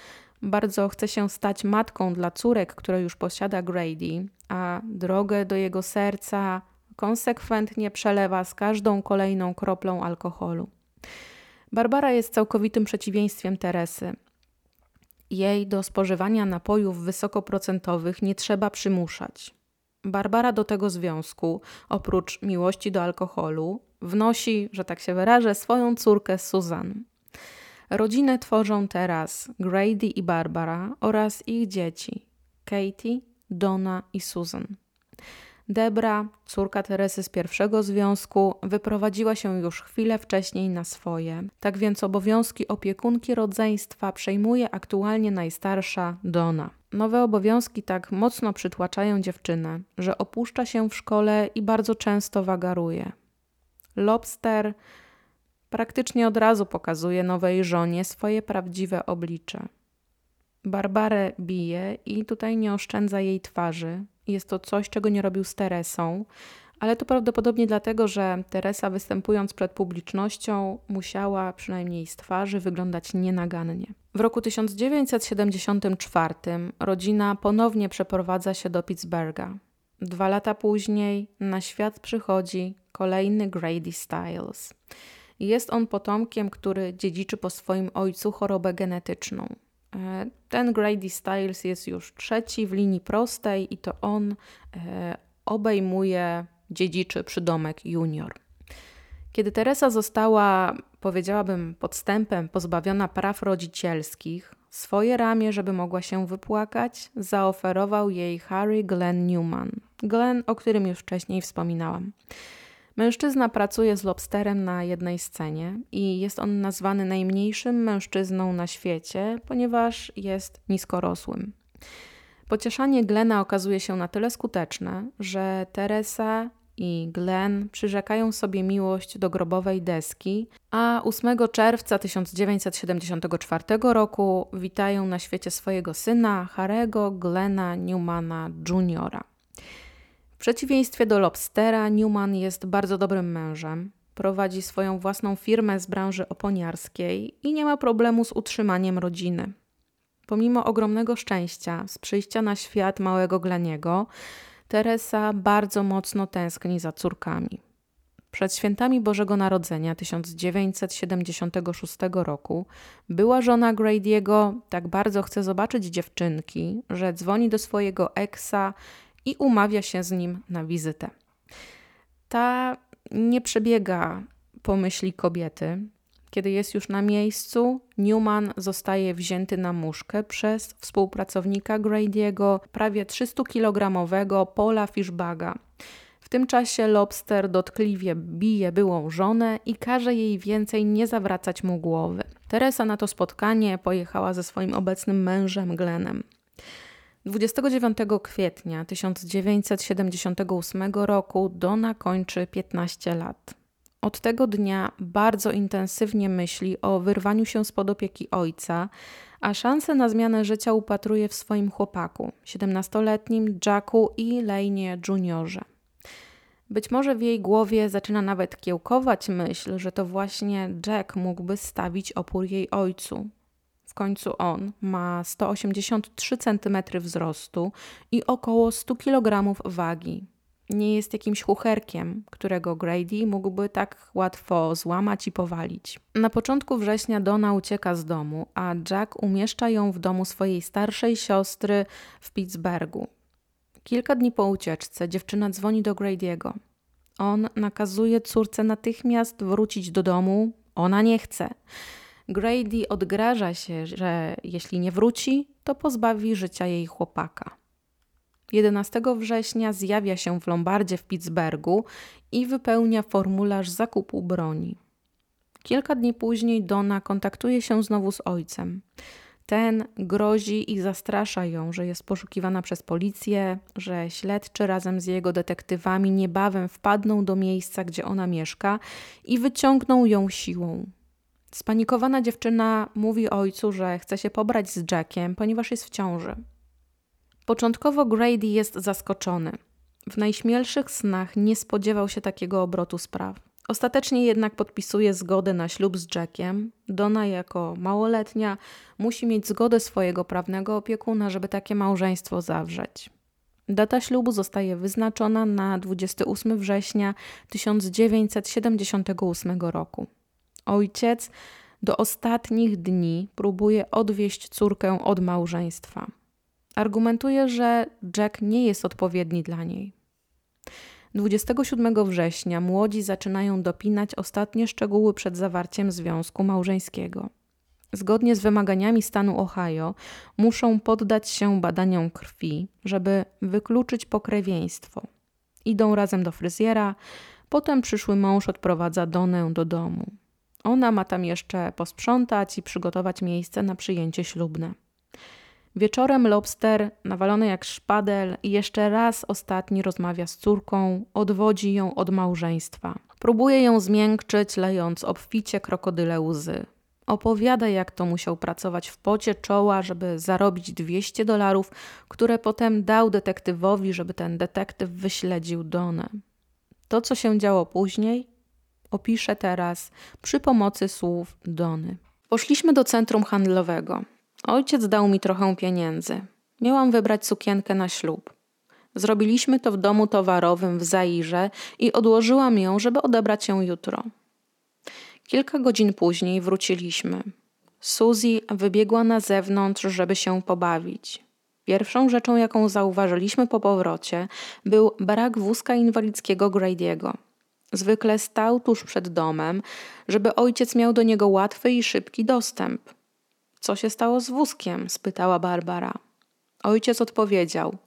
bardzo chce się stać matką dla córek, które już posiada Grady, a drogę do jego serca konsekwentnie przelewa z każdą kolejną kroplą alkoholu. Barbara jest całkowitym przeciwieństwem Teresy. Jej do spożywania napojów wysokoprocentowych nie trzeba przymuszać. Barbara do tego związku, oprócz miłości do alkoholu, wnosi, że tak się wyrażę, swoją córkę Susan. Rodzinę tworzą teraz Grady i Barbara oraz ich dzieci Katie, Donna i Susan. Debra, córka Teresy z pierwszego związku, wyprowadziła się już chwilę wcześniej na swoje. Tak więc obowiązki opiekunki rodzeństwa przejmuje aktualnie najstarsza Donna. Nowe obowiązki tak mocno przytłaczają dziewczynę, że opuszcza się w szkole i bardzo często wagaruje. Lobster praktycznie od razu pokazuje nowej żonie swoje prawdziwe oblicze. Barbarę bije i tutaj nie oszczędza jej twarzy. Jest to coś, czego nie robił z Teresą, ale to prawdopodobnie dlatego, że Teresa występując przed publicznością musiała przynajmniej z twarzy wyglądać nienagannie. W roku 1974 rodzina ponownie przeprowadza się do Pittsburgha. Dwa lata później na świat przychodzi kolejny Grady Styles. Jest on potomkiem, który dziedziczy po swoim ojcu chorobę genetyczną. E, ten Grady Styles jest już trzeci w linii prostej i to on e, obejmuje dziedziczy przydomek junior. Kiedy Teresa została, powiedziałabym, podstępem pozbawiona praw rodzicielskich, swoje ramię, żeby mogła się wypłakać, zaoferował jej Harry Glenn Newman. Glenn, o którym już wcześniej wspominałam. Mężczyzna pracuje z lobsterem na jednej scenie i jest on nazwany najmniejszym mężczyzną na świecie, ponieważ jest niskorosłym. Pocieszanie Glena okazuje się na tyle skuteczne, że Teresa i Glenn przyrzekają sobie miłość do grobowej deski, a 8 czerwca 1974 roku witają na świecie swojego syna Harego Glena Newmana Jr. Przeciwieństwie do Lobstera, Newman jest bardzo dobrym mężem. Prowadzi swoją własną firmę z branży oponiarskiej i nie ma problemu z utrzymaniem rodziny. Pomimo ogromnego szczęścia z przyjścia na świat małego Gleniego, Teresa bardzo mocno tęskni za córkami. Przed świętami Bożego Narodzenia 1976 roku była żona Grady'ego tak bardzo chce zobaczyć dziewczynki, że dzwoni do swojego eksa i umawia się z nim na wizytę. Ta nie przebiega po myśli kobiety. Kiedy jest już na miejscu, Newman zostaje wzięty na muszkę przez współpracownika Grady'ego, prawie 300-kilogramowego Paula Fishbaga. W tym czasie Lobster dotkliwie bije byłą żonę i każe jej więcej nie zawracać mu głowy. Teresa na to spotkanie pojechała ze swoim obecnym mężem Glenem. 29 kwietnia 1978 roku Donna kończy 15 lat. Od tego dnia bardzo intensywnie myśli o wyrwaniu się spod opieki ojca, a szansę na zmianę życia upatruje w swoim chłopaku, 17-letnim Jacku i Lane Juniorze. Być może w jej głowie zaczyna nawet kiełkować myśl, że to właśnie Jack mógłby stawić opór jej ojcu, końcu on ma 183 cm wzrostu i około 100 kg wagi. Nie jest jakimś chucherkiem, którego Grady mógłby tak łatwo złamać i powalić. Na początku września Donna ucieka z domu, a Jack umieszcza ją w domu swojej starszej siostry w Pittsburghu. Kilka dni po ucieczce dziewczyna dzwoni do Grady'ego. On nakazuje córce natychmiast wrócić do domu. Ona nie chce. Grady odgraża się, że jeśli nie wróci, to pozbawi życia jej chłopaka. 11 września zjawia się w Lombardzie w Pittsburghu i wypełnia formularz zakupu broni. Kilka dni później Donna kontaktuje się znowu z ojcem. Ten grozi i zastrasza ją, że jest poszukiwana przez policję, że śledczy razem z jego detektywami niebawem wpadną do miejsca, gdzie ona mieszka i wyciągną ją siłą. Spanikowana dziewczyna mówi ojcu, że chce się pobrać z Jackiem, ponieważ jest w ciąży. Początkowo Grady jest zaskoczony. W najśmielszych snach nie spodziewał się takiego obrotu spraw. Ostatecznie jednak podpisuje zgodę na ślub z Jackiem. Donna, jako małoletnia, musi mieć zgodę swojego prawnego opiekuna, żeby takie małżeństwo zawrzeć. Data ślubu zostaje wyznaczona na 28 września 1978 roku. Ojciec do ostatnich dni próbuje odwieść córkę od małżeństwa. Argumentuje, że Jack nie jest odpowiedni dla niej. 27 września młodzi zaczynają dopinać ostatnie szczegóły przed zawarciem związku małżeńskiego. Zgodnie z wymaganiami stanu Ohio, muszą poddać się badaniom krwi, żeby wykluczyć pokrewieństwo. Idą razem do fryzjera, potem przyszły mąż odprowadza Donę do domu. Ona ma tam jeszcze posprzątać i przygotować miejsce na przyjęcie ślubne. Wieczorem Lobster, nawalony jak szpadel, jeszcze raz ostatni rozmawia z córką, odwodzi ją od małżeństwa. Próbuje ją zmiękczyć, lejąc obficie krokodyle łzy. Opowiada, jak to musiał pracować w pocie czoła, żeby zarobić 200 dolarów, które potem dał detektywowi, żeby ten detektyw wyśledził Donę. To, co się działo później, opiszę teraz przy pomocy słów Dony. Poszliśmy do centrum handlowego. Ojciec dał mi trochę pieniędzy. Miałam wybrać sukienkę na ślub. Zrobiliśmy to w domu towarowym w Zairze i odłożyłam ją, żeby odebrać ją jutro. Kilka godzin później wróciliśmy. Suzy wybiegła na zewnątrz, żeby się pobawić. Pierwszą rzeczą, jaką zauważyliśmy po powrocie, był brak wózka inwalidzkiego Grady'ego. Zwykle stał tuż przed domem, żeby ojciec miał do niego łatwy i szybki dostęp. Co się stało z wózkiem? spytała Barbara. Ojciec odpowiedział: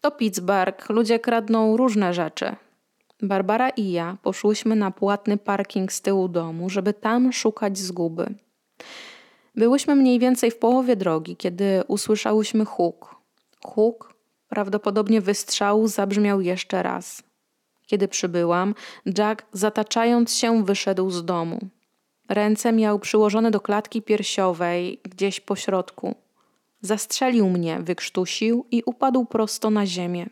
To Pittsburgh, ludzie kradną różne rzeczy. Barbara i ja poszłyśmy na płatny parking z tyłu domu, żeby tam szukać zguby. Byłyśmy mniej więcej w połowie drogi, kiedy usłyszałyśmy huk. Huk, prawdopodobnie wystrzału, zabrzmiał jeszcze raz. Kiedy przybyłam, Jack, zataczając się, wyszedł z domu. Ręce miał przyłożone do klatki piersiowej, gdzieś po środku. Zastrzelił mnie, wykrztusił i upadł prosto na ziemię.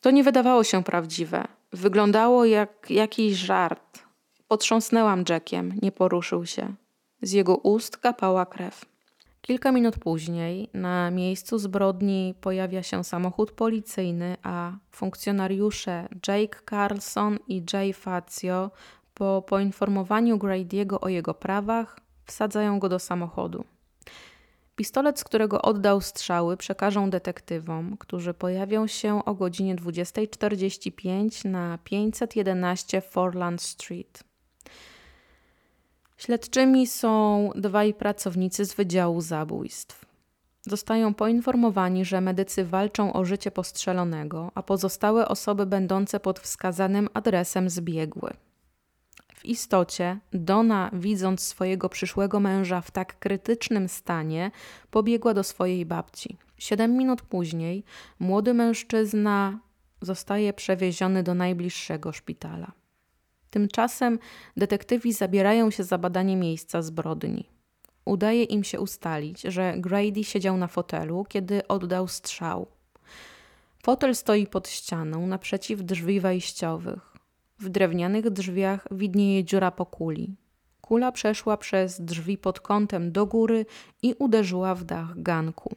To nie wydawało się prawdziwe. Wyglądało jak jakiś żart. Potrząsnęłam Jackiem, nie poruszył się. Z jego ust kapała krew. Kilka minut później na miejscu zbrodni pojawia się samochód policyjny, a funkcjonariusze Jake Carlson i Jay Fazio po poinformowaniu Grady'ego o jego prawach wsadzają go do samochodu. Pistolet, z którego oddał strzały, przekażą detektywom, którzy pojawią się o godzinie 20.45 na 511 Forland Street. Śledczymi są dwaj pracownicy z Wydziału Zabójstw. Zostają poinformowani, że medycy walczą o życie postrzelonego, a pozostałe osoby będące pod wskazanym adresem zbiegły. W istocie, Dona, widząc swojego przyszłego męża w tak krytycznym stanie, pobiegła do swojej babci. Siedem minut później młody mężczyzna zostaje przewieziony do najbliższego szpitala. Tymczasem detektywi zabierają się za badanie miejsca zbrodni. Udaje im się ustalić, że Grady siedział na fotelu, kiedy oddał strzał. Fotel stoi pod ścianą naprzeciw drzwi wejściowych. W drewnianych drzwiach widnieje dziura po kuli. Kula przeszła przez drzwi pod kątem do góry i uderzyła w dach ganku.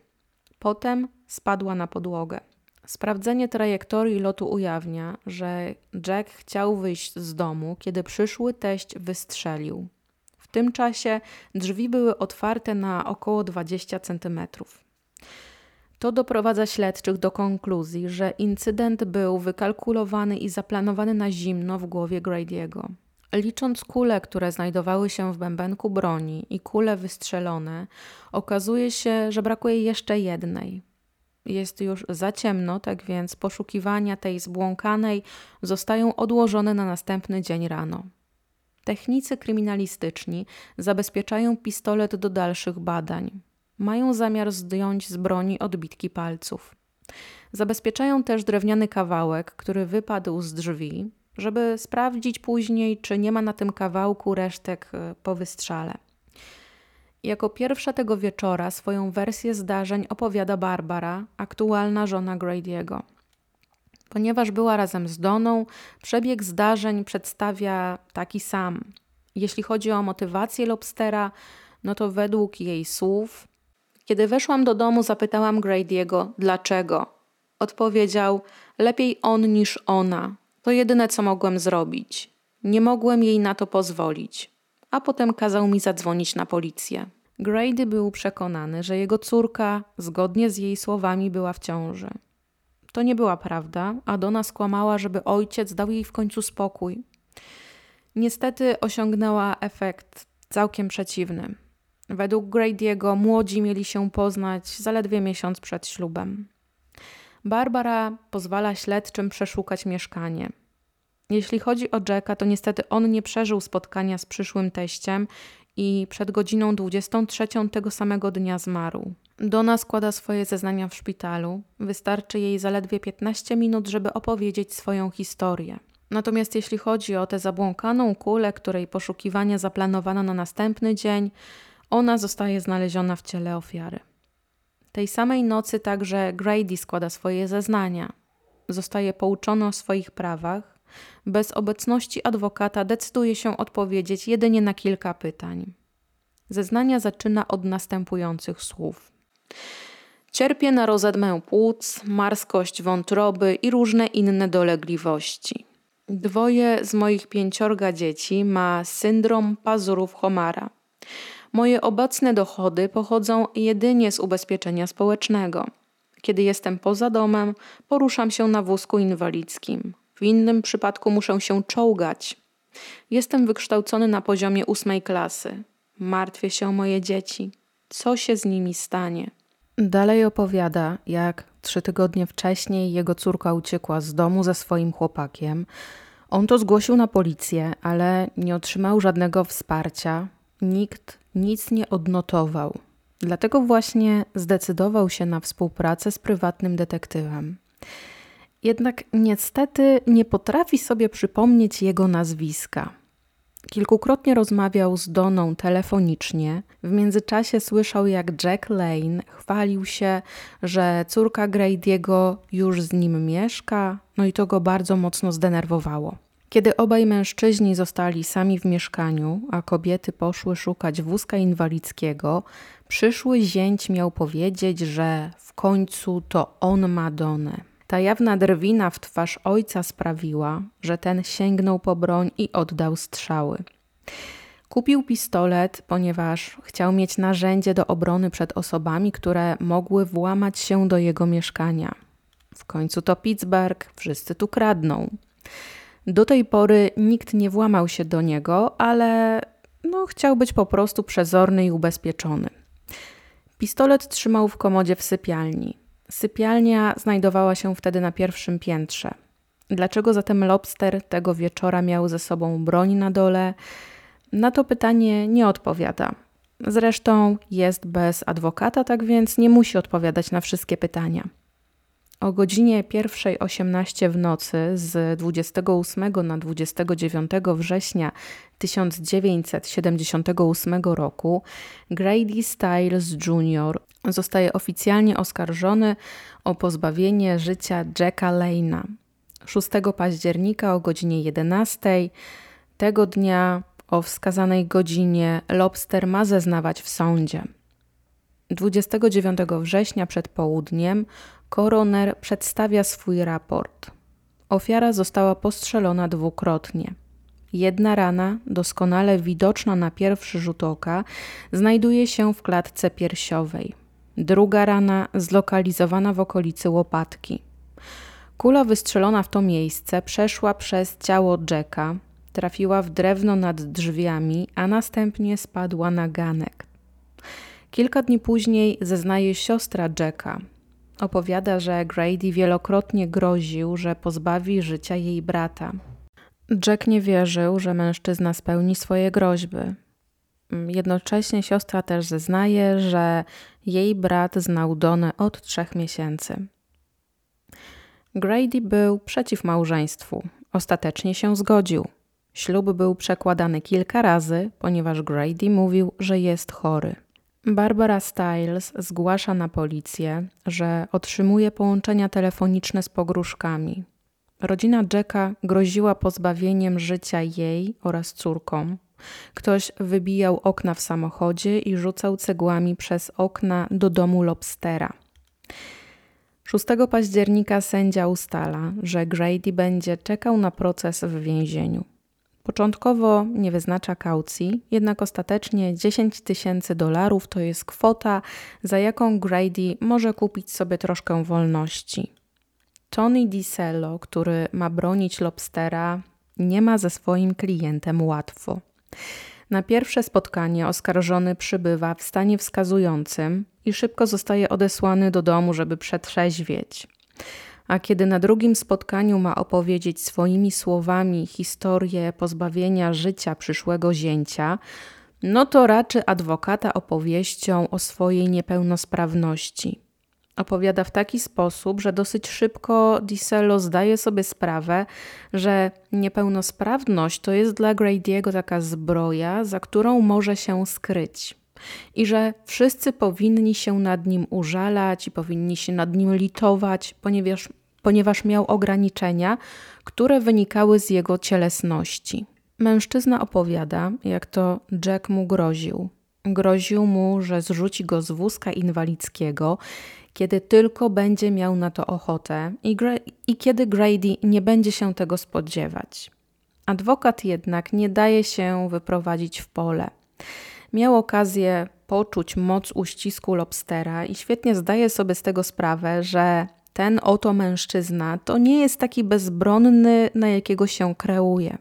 Potem spadła na podłogę. Sprawdzenie trajektorii lotu ujawnia, że Jack chciał wyjść z domu, kiedy przyszły teść wystrzelił. W tym czasie drzwi były otwarte na około 20 centymetrów. To doprowadza śledczych do konkluzji, że incydent był wykalkulowany i zaplanowany na zimno w głowie Grady'ego. Licząc kule, które znajdowały się w bębenku broni i kule wystrzelone, okazuje się, że brakuje jeszcze jednej. Jest już za ciemno, tak więc poszukiwania tej zbłąkanej zostają odłożone na następny dzień rano. Technicy kryminalistyczni zabezpieczają pistolet do dalszych badań mają zamiar zdjąć z broni odbitki palców. Zabezpieczają też drewniany kawałek, który wypadł z drzwi, żeby sprawdzić później, czy nie ma na tym kawałku resztek e, po wystrzale. Jako pierwsza tego wieczora swoją wersję zdarzeń opowiada Barbara, aktualna żona Grady'ego. Ponieważ była razem z Doną, przebieg zdarzeń przedstawia taki sam. Jeśli chodzi o motywację Lobstera, no to według jej słów kiedy weszłam do domu, zapytałam Grady'ego, dlaczego. Odpowiedział, lepiej on niż ona. To jedyne, co mogłem zrobić. Nie mogłem jej na to pozwolić. A potem kazał mi zadzwonić na policję. Grady był przekonany, że jego córka, zgodnie z jej słowami, była w ciąży. To nie była prawda, a Dona skłamała, żeby ojciec dał jej w końcu spokój. Niestety osiągnęła efekt całkiem przeciwny. Według Grady'ego młodzi mieli się poznać zaledwie miesiąc przed ślubem. Barbara pozwala śledczym przeszukać mieszkanie. Jeśli chodzi o Jacka, to niestety on nie przeżył spotkania z przyszłym teściem i przed godziną 23 tego samego dnia zmarł. Dona składa swoje zeznania w szpitalu. Wystarczy jej zaledwie 15 minut, żeby opowiedzieć swoją historię. Natomiast jeśli chodzi o tę zabłąkaną kulę, której poszukiwania zaplanowano na następny dzień, ona zostaje znaleziona w ciele ofiary. Tej samej nocy także Grady składa swoje zeznania. Zostaje pouczony o swoich prawach. Bez obecności adwokata decyduje się odpowiedzieć jedynie na kilka pytań. Zeznania zaczyna od następujących słów. Cierpię na rozedmę płuc, marskość wątroby i różne inne dolegliwości. Dwoje z moich pięciorga dzieci ma syndrom pazurów Homara. Moje obecne dochody pochodzą jedynie z ubezpieczenia społecznego. Kiedy jestem poza domem, poruszam się na wózku inwalidzkim. W innym przypadku muszę się czołgać. Jestem wykształcony na poziomie ósmej klasy. Martwię się o moje dzieci. Co się z nimi stanie? Dalej opowiada, jak trzy tygodnie wcześniej jego córka uciekła z domu ze swoim chłopakiem. On to zgłosił na policję, ale nie otrzymał żadnego wsparcia. Nikt nic nie odnotował. Dlatego właśnie zdecydował się na współpracę z prywatnym detektywem. Jednak niestety nie potrafi sobie przypomnieć jego nazwiska. Kilkukrotnie rozmawiał z Doną telefonicznie. W międzyczasie słyszał, jak Jack Lane chwalił się, że córka Grady'ego już z nim mieszka, no i to go bardzo mocno zdenerwowało. Kiedy obaj mężczyźni zostali sami w mieszkaniu, a kobiety poszły szukać wózka inwalidzkiego, przyszły zięć miał powiedzieć, że w końcu to on ma Donę. Ta jawna drwina w twarz ojca sprawiła, że ten sięgnął po broń i oddał strzały. Kupił pistolet, ponieważ chciał mieć narzędzie do obrony przed osobami, które mogły włamać się do jego mieszkania. W końcu to Pittsburgh, wszyscy tu kradną. Do tej pory nikt nie włamał się do niego, ale no, chciał być po prostu przezorny i ubezpieczony. Pistolet trzymał w komodzie w sypialni. Sypialnia znajdowała się wtedy na pierwszym piętrze. Dlaczego zatem Lobster tego wieczora miał ze sobą broń na dole? Na to pytanie nie odpowiada. Zresztą jest bez adwokata, tak więc nie musi odpowiadać na wszystkie pytania. O godzinie 1.18 w nocy z 28 na 29 września 1978 roku Grady Stiles Jr. zostaje oficjalnie oskarżony o pozbawienie życia Jacka Lane'a. 6 października o godzinie 11 tego dnia o wskazanej godzinie Lobster ma zeznawać w sądzie. 29 września przed południem koroner przedstawia swój raport. Ofiara została postrzelona dwukrotnie. Jedna rana, doskonale widoczna na pierwszy rzut oka, znajduje się w klatce piersiowej. Druga rana zlokalizowana w okolicy łopatki. Kula wystrzelona w to miejsce przeszła przez ciało Jacka, trafiła w drewno nad drzwiami, a następnie spadła na ganek. Kilka dni później zeznaje siostra Jacka. Opowiada, że Grady wielokrotnie groził, że pozbawi życia jej brata. Jack nie wierzył, że mężczyzna spełni swoje groźby. Jednocześnie siostra też zeznaje, że jej brat znał Donę od trzech miesięcy. Grady był przeciw małżeństwu. Ostatecznie się zgodził. Ślub był przekładany kilka razy, ponieważ Grady mówił, że jest chory. Barbara Stiles zgłasza na policję, że otrzymuje połączenia telefoniczne z pogróżkami. Rodzina Jacka groziła pozbawieniem życia jej oraz córkom. Ktoś wybijał okna w samochodzie i rzucał cegłami przez okna do domu Lobstera. 6 października sędzia ustala, że Grady będzie czekał na proces w więzieniu. Początkowo nie wyznacza kaucji, jednak ostatecznie 10 tysięcy dolarów to jest kwota, za jaką Grady może kupić sobie troszkę wolności. Tony DiCello, który ma bronić Lobstera, nie ma ze swoim klientem łatwo. Na pierwsze spotkanie oskarżony przybywa w stanie wskazującym i szybko zostaje odesłany do domu, żeby przetrzeźwieć a kiedy na drugim spotkaniu ma opowiedzieć swoimi słowami historię pozbawienia życia przyszłego zięcia, no to raczy adwokata opowieścią o swojej niepełnosprawności. Opowiada w taki sposób, że dosyć szybko Disello zdaje sobie sprawę, że niepełnosprawność to jest dla Grady'ego taka zbroja, za którą może się skryć. I że wszyscy powinni się nad nim użalać i powinni się nad nim litować, ponieważ, ponieważ miał ograniczenia, które wynikały z jego cielesności. Mężczyzna opowiada, jak to Jack mu groził. Groził mu, że zrzuci go z wózka inwalidzkiego, kiedy tylko będzie miał na to ochotę i, i kiedy Grady nie będzie się tego spodziewać. Adwokat jednak nie daje się wyprowadzić w pole. Miał okazję poczuć moc uścisku lobstera i świetnie zdaje sobie z tego sprawę, że ten oto mężczyzna to nie jest taki bezbronny, na jakiego się kreuje.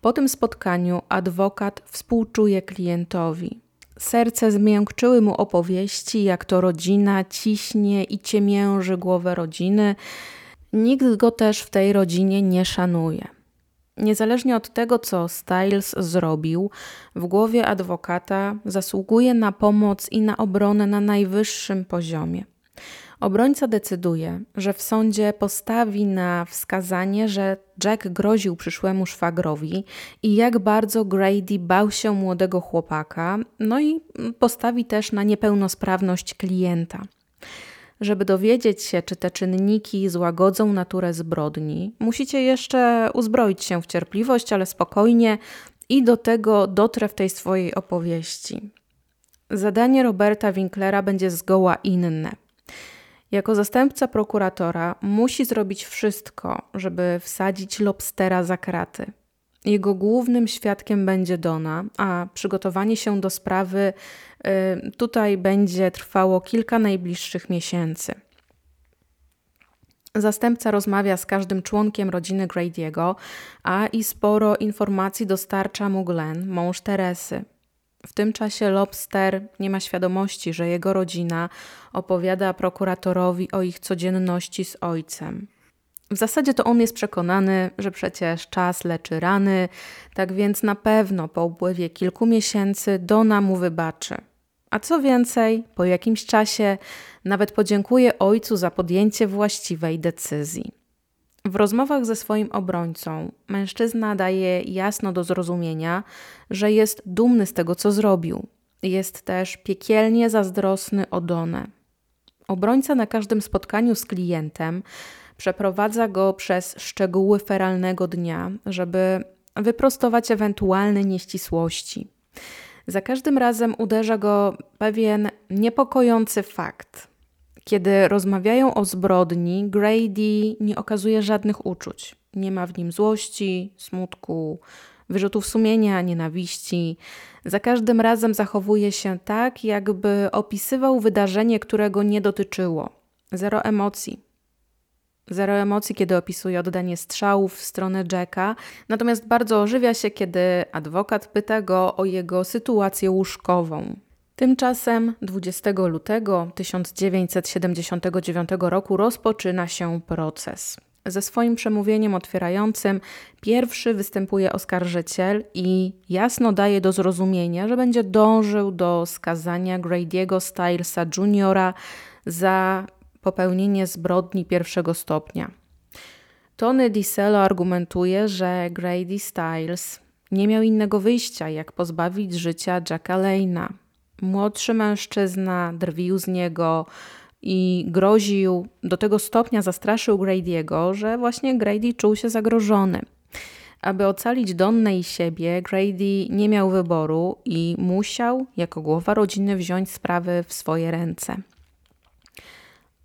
Po tym spotkaniu adwokat współczuje klientowi. Serce zmiękczyły mu opowieści, jak to rodzina ciśnie i ciemięży głowę rodziny. Nikt go też w tej rodzinie nie szanuje. Niezależnie od tego, co Styles zrobił, w głowie adwokata zasługuje na pomoc i na obronę na najwyższym poziomie. Obrońca decyduje, że w sądzie postawi na wskazanie, że Jack groził przyszłemu szwagrowi i jak bardzo Grady bał się młodego chłopaka, no i postawi też na niepełnosprawność klienta. Żeby dowiedzieć się, czy te czynniki złagodzą naturę zbrodni, musicie jeszcze uzbroić się w cierpliwość, ale spokojnie i do tego dotrę w tej swojej opowieści. Zadanie Roberta Winklera będzie zgoła inne. Jako zastępca prokuratora musi zrobić wszystko, żeby wsadzić lobstera za kraty. Jego głównym świadkiem będzie Dona, a przygotowanie się do sprawy y, tutaj będzie trwało kilka najbliższych miesięcy. Zastępca rozmawia z każdym członkiem rodziny Grady'ego, a i sporo informacji dostarcza mu Glenn, mąż Teresy. W tym czasie Lobster nie ma świadomości, że jego rodzina opowiada prokuratorowi o ich codzienności z ojcem. W zasadzie to on jest przekonany, że przecież czas leczy rany, tak więc na pewno po upływie kilku miesięcy Dona mu wybaczy. A co więcej, po jakimś czasie nawet podziękuje ojcu za podjęcie właściwej decyzji. W rozmowach ze swoim obrońcą mężczyzna daje jasno do zrozumienia, że jest dumny z tego, co zrobił. Jest też piekielnie zazdrosny o Donę. Obrońca na każdym spotkaniu z klientem przeprowadza go przez szczegóły feralnego dnia, żeby wyprostować ewentualne nieścisłości. Za każdym razem uderza go pewien niepokojący fakt. Kiedy rozmawiają o zbrodni, Grady nie okazuje żadnych uczuć. Nie ma w nim złości, smutku, wyrzutów sumienia, nienawiści. Za każdym razem zachowuje się tak, jakby opisywał wydarzenie, którego nie dotyczyło. Zero emocji. Zero emocji, kiedy opisuje oddanie strzałów w stronę Jacka, natomiast bardzo ożywia się, kiedy adwokat pyta go o jego sytuację łóżkową. Tymczasem 20 lutego 1979 roku rozpoczyna się proces. Ze swoim przemówieniem otwierającym pierwszy występuje oskarżyciel i jasno daje do zrozumienia, że będzie dążył do skazania Grady'ego Stylesa Jr. za popełnienie zbrodni pierwszego stopnia. Tony DiCello argumentuje, że Grady Styles nie miał innego wyjścia, jak pozbawić życia Jacka Lane'a. Młodszy mężczyzna drwił z niego i groził, do tego stopnia zastraszył Grady'ego, że właśnie Grady czuł się zagrożony. Aby ocalić Donnę i siebie, Grady nie miał wyboru i musiał, jako głowa rodziny, wziąć sprawy w swoje ręce.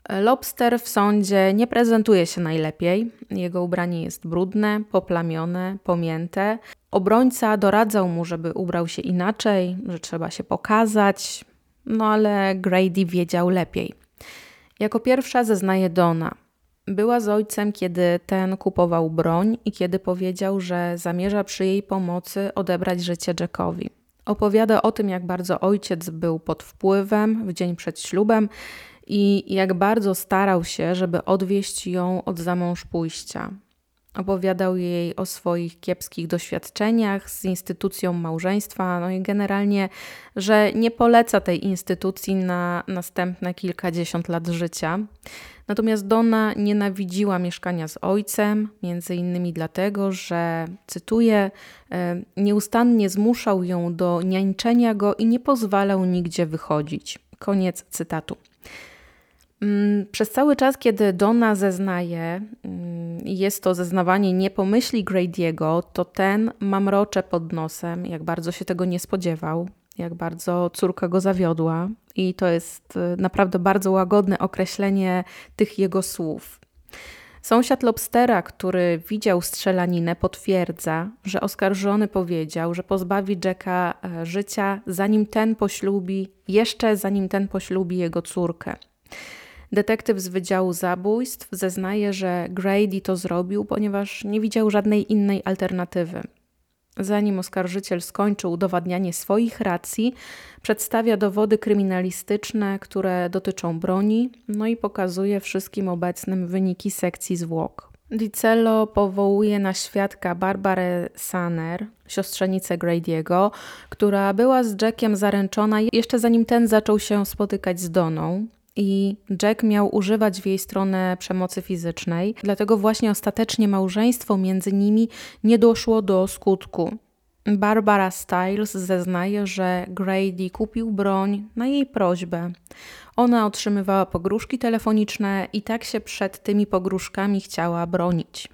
Lobster w sądzie nie prezentuje się najlepiej. Jego ubranie jest brudne, poplamione, pomięte. Obrońca doradzał mu, żeby ubrał się inaczej, że trzeba się pokazać, no ale Grady wiedział lepiej. Jako pierwsza zeznaje Dona. Była z ojcem, kiedy ten kupował broń i kiedy powiedział, że zamierza przy jej pomocy odebrać życie Jackowi. Opowiada o tym, jak bardzo ojciec był pod wpływem w dzień przed ślubem i jak bardzo starał się, żeby odwieść ją od zamąż pójścia. Opowiadał jej o swoich kiepskich doświadczeniach z instytucją małżeństwa, no i generalnie, że nie poleca tej instytucji na następne kilkadziesiąt lat życia. Natomiast Donna nienawidziła mieszkania z ojcem, między innymi dlatego, że, cytuję, e, nieustannie zmuszał ją do niańczenia go i nie pozwalał nigdzie wychodzić. Koniec cytatu. Mm, przez cały czas, kiedy Donna zeznaje, mm, jest to zeznawanie nie pomyśli Grady'ego, to ten mamrocze pod nosem, jak bardzo się tego nie spodziewał, jak bardzo córka go zawiodła. I to jest y, naprawdę bardzo łagodne określenie tych jego słów. Sąsiad Lobstera, który widział strzelaninę, potwierdza, że oskarżony powiedział, że pozbawi Jacka e, życia, zanim ten poślubi, jeszcze zanim ten poślubi jego córkę. Detektyw z Wydziału Zabójstw zeznaje, że Grady to zrobił, ponieważ nie widział żadnej innej alternatywy. Zanim oskarżyciel skończył udowadnianie swoich racji, przedstawia dowody kryminalistyczne, które dotyczą broni, no i pokazuje wszystkim obecnym wyniki sekcji zwłok. Dicello powołuje na świadka Barbarę Sanner, siostrzenicę Grady'ego, która była z Jackiem zaręczona jeszcze zanim ten zaczął się spotykać z Doną i Jack miał używać w jej stronę przemocy fizycznej, dlatego właśnie ostatecznie małżeństwo między nimi nie doszło do skutku. Barbara Styles zeznaje, że Grady kupił broń na jej prośbę. Ona otrzymywała pogróżki telefoniczne i tak się przed tymi pogróżkami chciała bronić.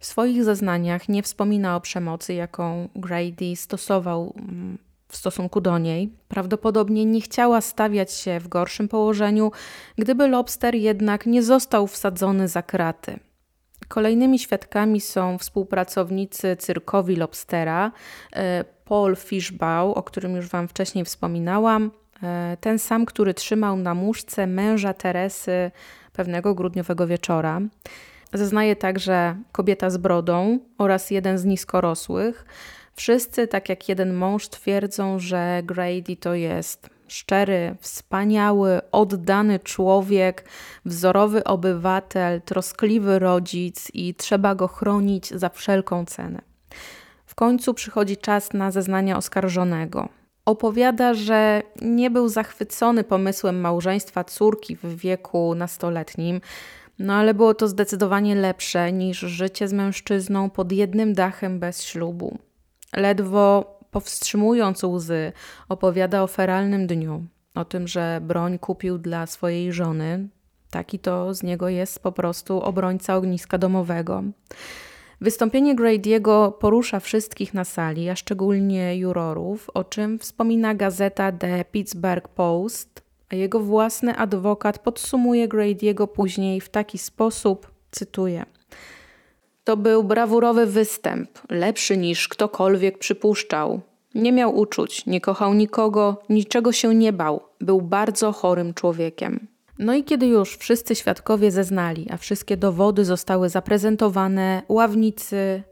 W swoich zeznaniach nie wspomina o przemocy, jaką Grady stosował mm, w stosunku do niej. Prawdopodobnie nie chciała stawiać się w gorszym położeniu, gdyby Lobster jednak nie został wsadzony za kraty. Kolejnymi świadkami są współpracownicy cyrkowi Lobstera, e, Paul Fishbaugh, o którym już Wam wcześniej wspominałam, e, ten sam, który trzymał na muszce męża Teresy pewnego grudniowego wieczora. Zeznaje także kobieta z brodą oraz jeden z niskorosłych. Wszyscy, tak jak jeden mąż, twierdzą, że Grady to jest szczery, wspaniały, oddany człowiek, wzorowy obywatel, troskliwy rodzic i trzeba go chronić za wszelką cenę. W końcu przychodzi czas na zeznania oskarżonego. Opowiada, że nie był zachwycony pomysłem małżeństwa córki w wieku nastoletnim, no ale było to zdecydowanie lepsze niż życie z mężczyzną pod jednym dachem bez ślubu. Ledwo powstrzymując łzy, opowiada o feralnym dniu, o tym, że broń kupił dla swojej żony. Taki to z niego jest po prostu obrońca ogniska domowego. Wystąpienie Grady'ego porusza wszystkich na sali, a szczególnie jurorów, o czym wspomina gazeta The Pittsburgh Post, a jego własny adwokat podsumuje Grady'ego później w taki sposób, cytuję – to był brawurowy występ, lepszy niż ktokolwiek przypuszczał. Nie miał uczuć, nie kochał nikogo, niczego się nie bał. Był bardzo chorym człowiekiem. No i kiedy już wszyscy świadkowie zeznali, a wszystkie dowody zostały zaprezentowane, ławnicy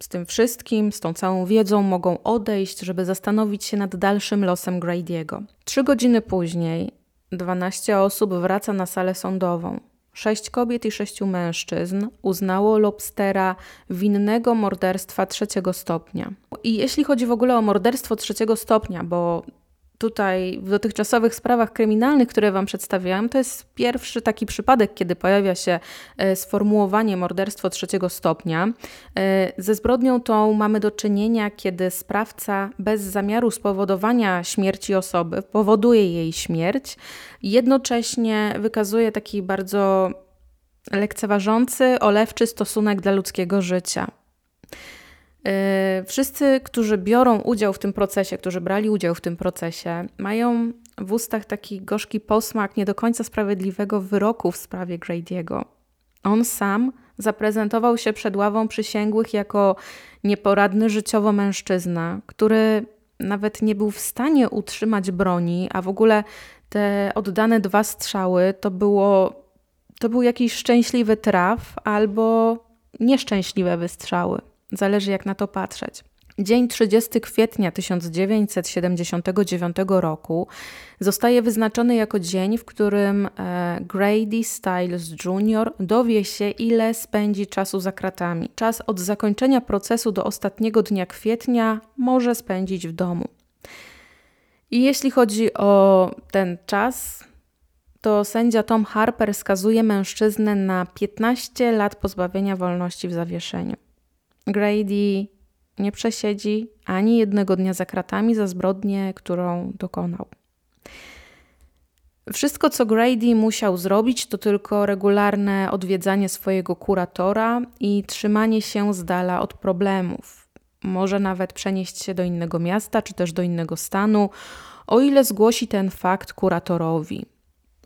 z tym wszystkim, z tą całą wiedzą mogą odejść, żeby zastanowić się nad dalszym losem Grady'ego. Trzy godziny później 12 osób wraca na salę sądową. Sześć kobiet i sześciu mężczyzn uznało Lobstera winnego morderstwa trzeciego stopnia. I jeśli chodzi w ogóle o morderstwo trzeciego stopnia, bo tutaj w dotychczasowych sprawach kryminalnych, które Wam przedstawiałam, to jest pierwszy taki przypadek, kiedy pojawia się e, sformułowanie morderstwo trzeciego stopnia. E, ze zbrodnią tą mamy do czynienia, kiedy sprawca bez zamiaru spowodowania śmierci osoby powoduje jej śmierć, jednocześnie wykazuje taki bardzo lekceważący, olewczy stosunek dla ludzkiego życia. E, wszyscy, którzy biorą udział w tym procesie, którzy brali udział w tym procesie, mają w ustach taki gorzki posmak nie do końca sprawiedliwego wyroku w sprawie Grady'ego. On sam zaprezentował się przed ławą przysięgłych jako nieporadny życiowo mężczyzna, który nawet nie był w stanie utrzymać broni, a w ogóle te oddane dwa strzały to było to był jakiś szczęśliwy traf albo nieszczęśliwe wystrzały. Zależy jak na to patrzeć. Dzień 30 kwietnia 1979 roku zostaje wyznaczony jako dzień, w którym e, Grady Stiles Jr. dowie się, ile spędzi czasu za kratami. Czas od zakończenia procesu do ostatniego dnia kwietnia może spędzić w domu. I jeśli chodzi o ten czas, to sędzia Tom Harper skazuje mężczyznę na 15 lat pozbawienia wolności w zawieszeniu. Grady nie przesiedzi ani jednego dnia za kratami za zbrodnię, którą dokonał. Wszystko, co Grady musiał zrobić, to tylko regularne odwiedzanie swojego kuratora i trzymanie się z dala od problemów. Może nawet przenieść się do innego miasta czy też do innego stanu, o ile zgłosi ten fakt kuratorowi.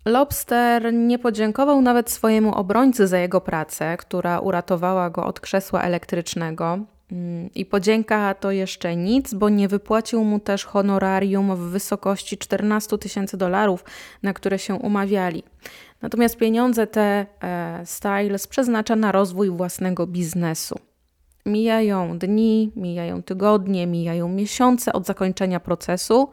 Lobster nie podziękował nawet swojemu obrońcy za jego pracę, która uratowała go od krzesła elektrycznego. Mm, I podzięka to jeszcze nic, bo nie wypłacił mu też honorarium w wysokości 14 tysięcy dolarów, na które się umawiali. Natomiast pieniądze te e, Styles przeznacza na rozwój własnego biznesu. Mijają dni, mijają tygodnie, mijają miesiące od zakończenia procesu.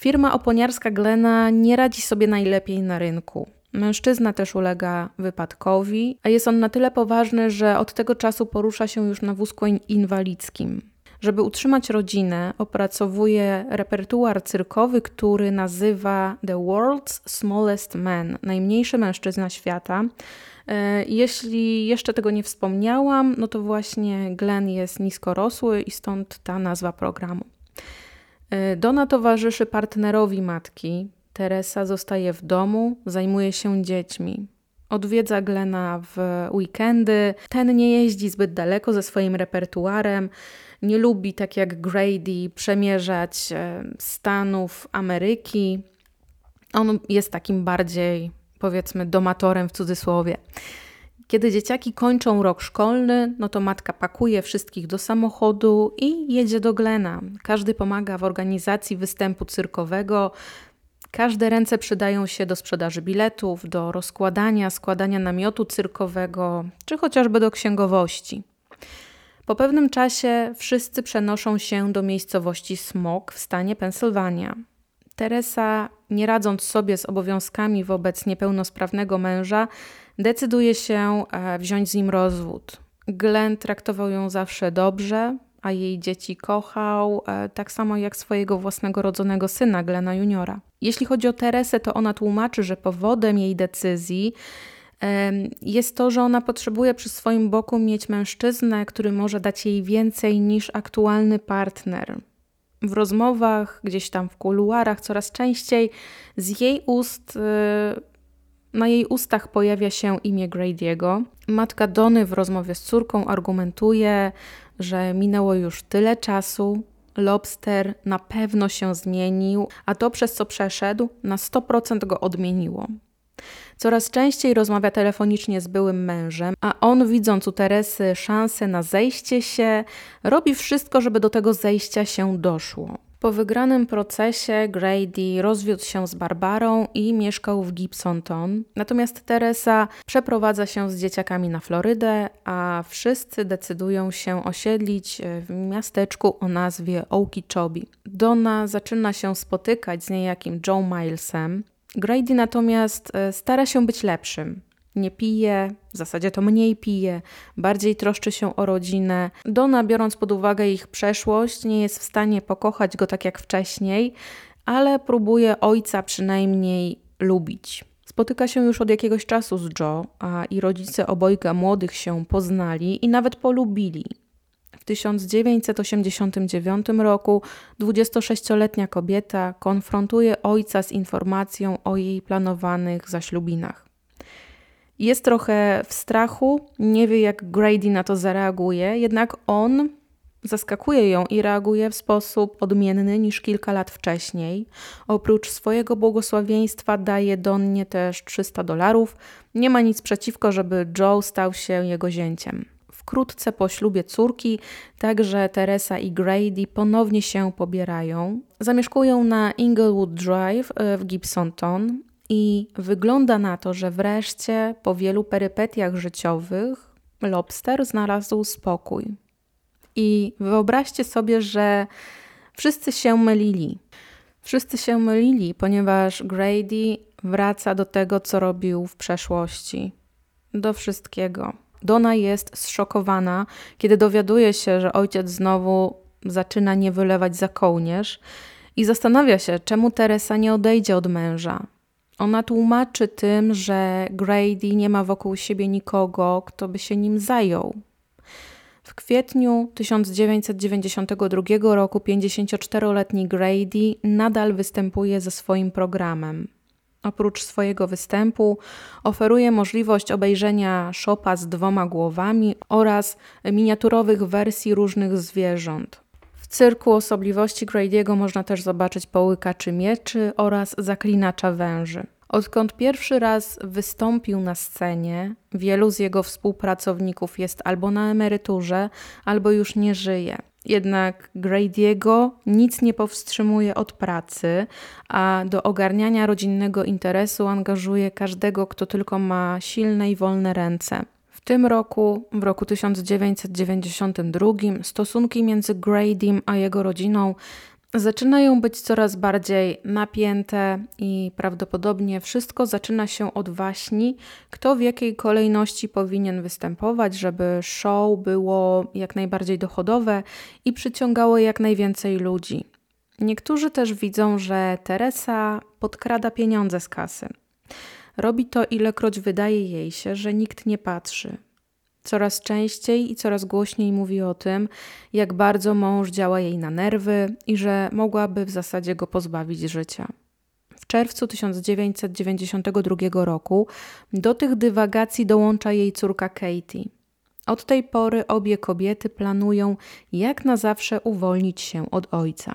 Firma oponiarska Glena nie radzi sobie najlepiej na rynku. Mężczyzna też ulega wypadkowi, a jest on na tyle poważny, że od tego czasu porusza się już na wózku inwalidzkim. Żeby utrzymać rodzinę, opracowuje repertuar cyrkowy, który nazywa The World's Smallest Man najmniejszy mężczyzna świata. E, jeśli jeszcze tego nie wspomniałam, no to właśnie Glenn jest niskorosły i stąd ta nazwa programu. E, Dona towarzyszy partnerowi matki. Teresa zostaje w domu, zajmuje się dziećmi. Odwiedza Glena w weekendy. Ten nie jeździ zbyt daleko ze swoim repertuarem. Nie lubi, tak jak Grady, przemierzać e, Stanów Ameryki. On jest takim bardziej, powiedzmy, domatorem w cudzysłowie. Kiedy dzieciaki kończą rok szkolny, no to matka pakuje wszystkich do samochodu i jedzie do Glena. Każdy pomaga w organizacji występu cyrkowego. Każde ręce przydają się do sprzedaży biletów, do rozkładania, składania namiotu cyrkowego, czy chociażby do księgowości. Po pewnym czasie wszyscy przenoszą się do miejscowości Smok w stanie Pensylwania. Teresa, nie radząc sobie z obowiązkami wobec niepełnosprawnego męża, decyduje się e, wziąć z nim rozwód. Glenn traktował ją zawsze dobrze, a jej dzieci kochał, e, tak samo jak swojego własnego rodzonego syna, Glena Juniora. Jeśli chodzi o Teresę, to ona tłumaczy, że powodem jej decyzji jest to, że ona potrzebuje przy swoim boku mieć mężczyznę, który może dać jej więcej niż aktualny partner. W rozmowach, gdzieś tam w kuluarach, coraz częściej z jej ust e, na jej ustach pojawia się imię Grady'ego. Matka Dony w rozmowie z córką argumentuje, że minęło już tyle czasu, Lobster na pewno się zmienił, a to przez co przeszedł, na 100% go odmieniło. Coraz częściej rozmawia telefonicznie z byłym mężem, a on, widząc u Teresy szansę na zejście się, robi wszystko, żeby do tego zejścia się doszło. Po wygranym procesie Grady rozwiódł się z Barbarą i mieszkał w Gibsonton. Natomiast Teresa przeprowadza się z dzieciakami na Florydę, a wszyscy decydują się osiedlić w miasteczku o nazwie Okeechobee. Donna zaczyna się spotykać z niejakim Joe Milesem. Grady natomiast e, stara się być lepszym nie pije, w zasadzie to mniej pije, bardziej troszczy się o rodzinę. Dona, biorąc pod uwagę ich przeszłość, nie jest w stanie pokochać go tak jak wcześniej, ale próbuje ojca przynajmniej lubić. Spotyka się już od jakiegoś czasu z Joe, a i rodzice obojga młodych się poznali i nawet polubili. W 1989 roku 26-letnia kobieta konfrontuje ojca z informacją o jej planowanych zaślubinach. Jest trochę w strachu, nie wie jak Grady na to zareaguje, jednak on zaskakuje ją i reaguje w sposób odmienny niż kilka lat wcześniej. Oprócz swojego błogosławieństwa daje Donnie też 300 dolarów. Nie ma nic przeciwko, żeby Joe stał się jego zięciem. Wkrótce po ślubie córki, także Teresa i Grady ponownie się pobierają. Zamieszkują na Inglewood Drive e, w Gibsonton, i wygląda na to, że wreszcie po wielu perypetiach życiowych Lobster znalazł spokój. I wyobraźcie sobie, że wszyscy się mylili. Wszyscy się mylili, ponieważ Grady wraca do tego, co robił w przeszłości. Do wszystkiego. Donna jest zszokowana, kiedy dowiaduje się, że ojciec znowu zaczyna nie wylewać za kołnierz i zastanawia się, czemu Teresa nie odejdzie od męża. Ona tłumaczy tym, że Grady nie ma wokół siebie nikogo, kto by się nim zajął. W kwietniu 1992 roku 54-letni Grady nadal występuje ze swoim programem. Oprócz swojego występu oferuje możliwość obejrzenia szopa z dwoma głowami oraz miniaturowych wersji różnych zwierząt. W cyrku osobliwości Grady'ego można też zobaczyć połykaczy mieczy oraz zaklinacza węży. Odkąd pierwszy raz wystąpił na scenie, wielu z jego współpracowników jest albo na emeryturze, albo już nie żyje. Jednak Grady'ego nic nie powstrzymuje od pracy, a do ogarniania rodzinnego interesu angażuje każdego, kto tylko ma silne i wolne ręce. W tym roku, w roku 1992, stosunki między Gradym a jego rodziną zaczynają być coraz bardziej napięte i prawdopodobnie wszystko zaczyna się od waśni, kto w jakiej kolejności powinien występować, żeby show było jak najbardziej dochodowe i przyciągało jak najwięcej ludzi. Niektórzy też widzą, że Teresa podkrada pieniądze z kasy. Robi to ilekroć wydaje jej się, że nikt nie patrzy. Coraz częściej i coraz głośniej mówi o tym, jak bardzo mąż działa jej na nerwy i że mogłaby w zasadzie go pozbawić życia. W czerwcu 1992 roku do tych dywagacji dołącza jej córka Katie. Od tej pory obie kobiety planują jak na zawsze uwolnić się od ojca.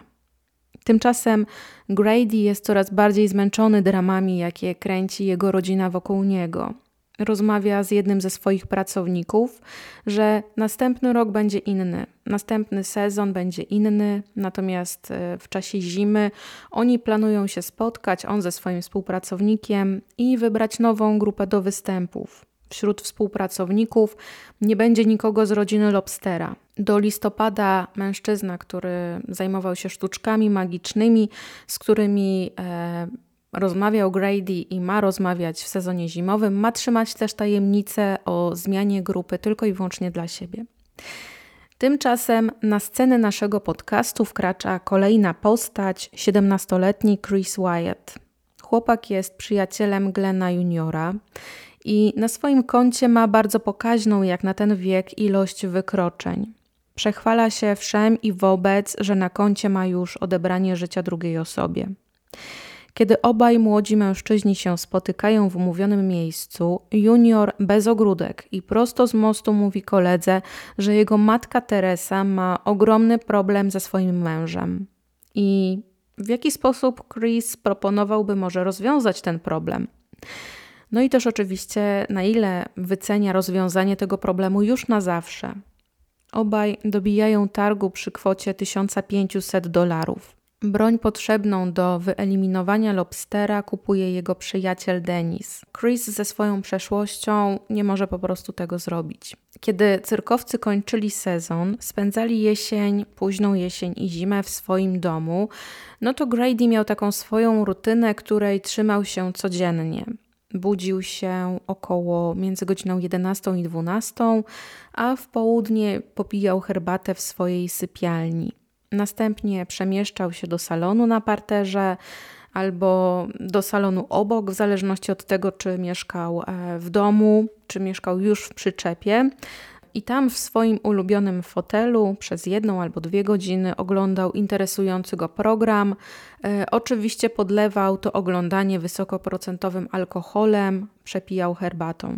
Tymczasem Grady jest coraz bardziej zmęczony dramami, jakie kręci jego rodzina wokół niego rozmawia z jednym ze swoich pracowników, że następny rok będzie inny, następny sezon będzie inny, natomiast e, w czasie zimy oni planują się spotkać, on ze swoim współpracownikiem i wybrać nową grupę do występów. Wśród współpracowników nie będzie nikogo z rodziny Lobstera. Do listopada mężczyzna, który zajmował się sztuczkami magicznymi, z którymi e, rozmawiał Grady i ma rozmawiać w sezonie zimowym, ma trzymać też tajemnicę o zmianie grupy tylko i wyłącznie dla siebie. Tymczasem na scenę naszego podcastu wkracza kolejna postać, 17-letni Chris Wyatt. Chłopak jest przyjacielem Glena Juniora i na swoim koncie ma bardzo pokaźną jak na ten wiek ilość wykroczeń. Przechwala się wszem i wobec, że na koncie ma już odebranie życia drugiej osobie. Kiedy obaj młodzi mężczyźni się spotykają w umówionym miejscu, junior bez ogródek i prosto z mostu mówi koledze, że jego matka Teresa ma ogromny problem ze swoim mężem. I w jaki sposób Chris proponowałby może rozwiązać ten problem? No i też oczywiście, na ile wycenia rozwiązanie tego problemu już na zawsze. Obaj dobijają targu przy kwocie 1500 dolarów. Broń potrzebną do wyeliminowania lobstera kupuje jego przyjaciel Denis. Chris ze swoją przeszłością nie może po prostu tego zrobić. Kiedy cyrkowcy kończyli sezon, spędzali jesień, późną jesień i zimę w swoim domu, no to Grady miał taką swoją rutynę, której trzymał się codziennie. Budził się około między godziną 11 i 12, a w południe popijał herbatę w swojej sypialni. Następnie przemieszczał się do salonu na parterze albo do salonu obok, w zależności od tego, czy mieszkał e, w domu, czy mieszkał już w przyczepie. I tam w swoim ulubionym fotelu przez jedną albo dwie godziny oglądał interesujący go program. E, oczywiście podlewał to oglądanie wysokoprocentowym alkoholem, przepijał herbatą.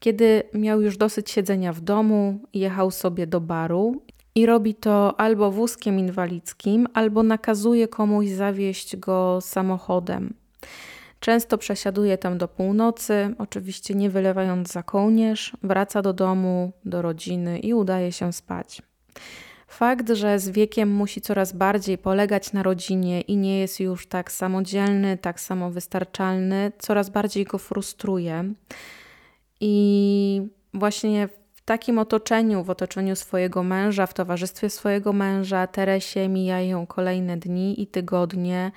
Kiedy miał już dosyć siedzenia w domu, jechał sobie do baru i robi to albo wózkiem inwalidzkim, albo nakazuje komuś zawieźć go samochodem. Często przesiaduje tam do północy, oczywiście nie wylewając za kołnierz, wraca do domu, do rodziny i udaje się spać. Fakt, że z wiekiem musi coraz bardziej polegać na rodzinie i nie jest już tak samodzielny, tak samowystarczalny, coraz bardziej go frustruje. I właśnie takim otoczeniu, w otoczeniu swojego męża, w towarzystwie swojego męża, Teresie mijają kolejne dni i tygodnie.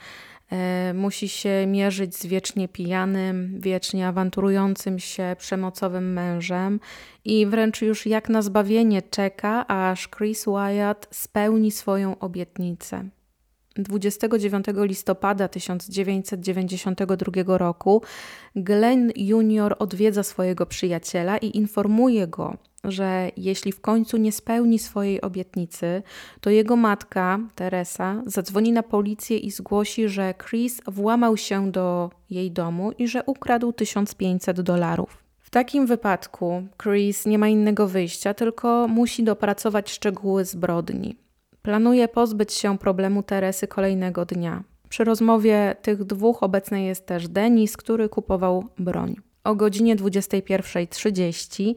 E, musi się mierzyć z wiecznie pijanym, wiecznie awanturującym się, przemocowym mężem i wręcz już jak na zbawienie czeka, aż Chris Wyatt spełni swoją obietnicę. 29 listopada 1992 roku Glenn Jr. odwiedza swojego przyjaciela i informuje go, że jeśli w końcu nie spełni swojej obietnicy, to jego matka, Teresa, zadzwoni na policję i zgłosi, że Chris włamał się do jej domu i że ukradł 1500 dolarów. W takim wypadku Chris nie ma innego wyjścia, tylko musi dopracować szczegóły zbrodni. Planuje pozbyć się problemu Teresy kolejnego dnia. Przy rozmowie tych dwóch obecny jest też Denis, który kupował broń. O godzinie 21.30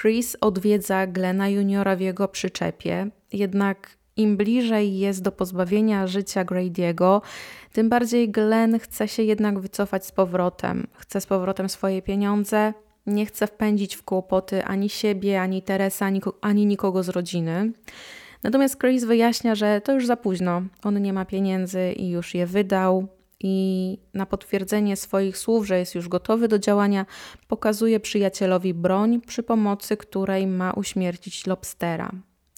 Chris odwiedza Glena Juniora w jego przyczepie, jednak im bliżej jest do pozbawienia życia Grady'ego, tym bardziej Glenn chce się jednak wycofać z powrotem. Chce z powrotem swoje pieniądze, nie chce wpędzić w kłopoty ani siebie, ani Teresa, ani, ani nikogo z rodziny. Natomiast Chris wyjaśnia, że to już za późno. On nie ma pieniędzy i już je wydał. I na potwierdzenie swoich słów, że jest już gotowy do działania, pokazuje przyjacielowi broń, przy pomocy której ma uśmiercić lobstera.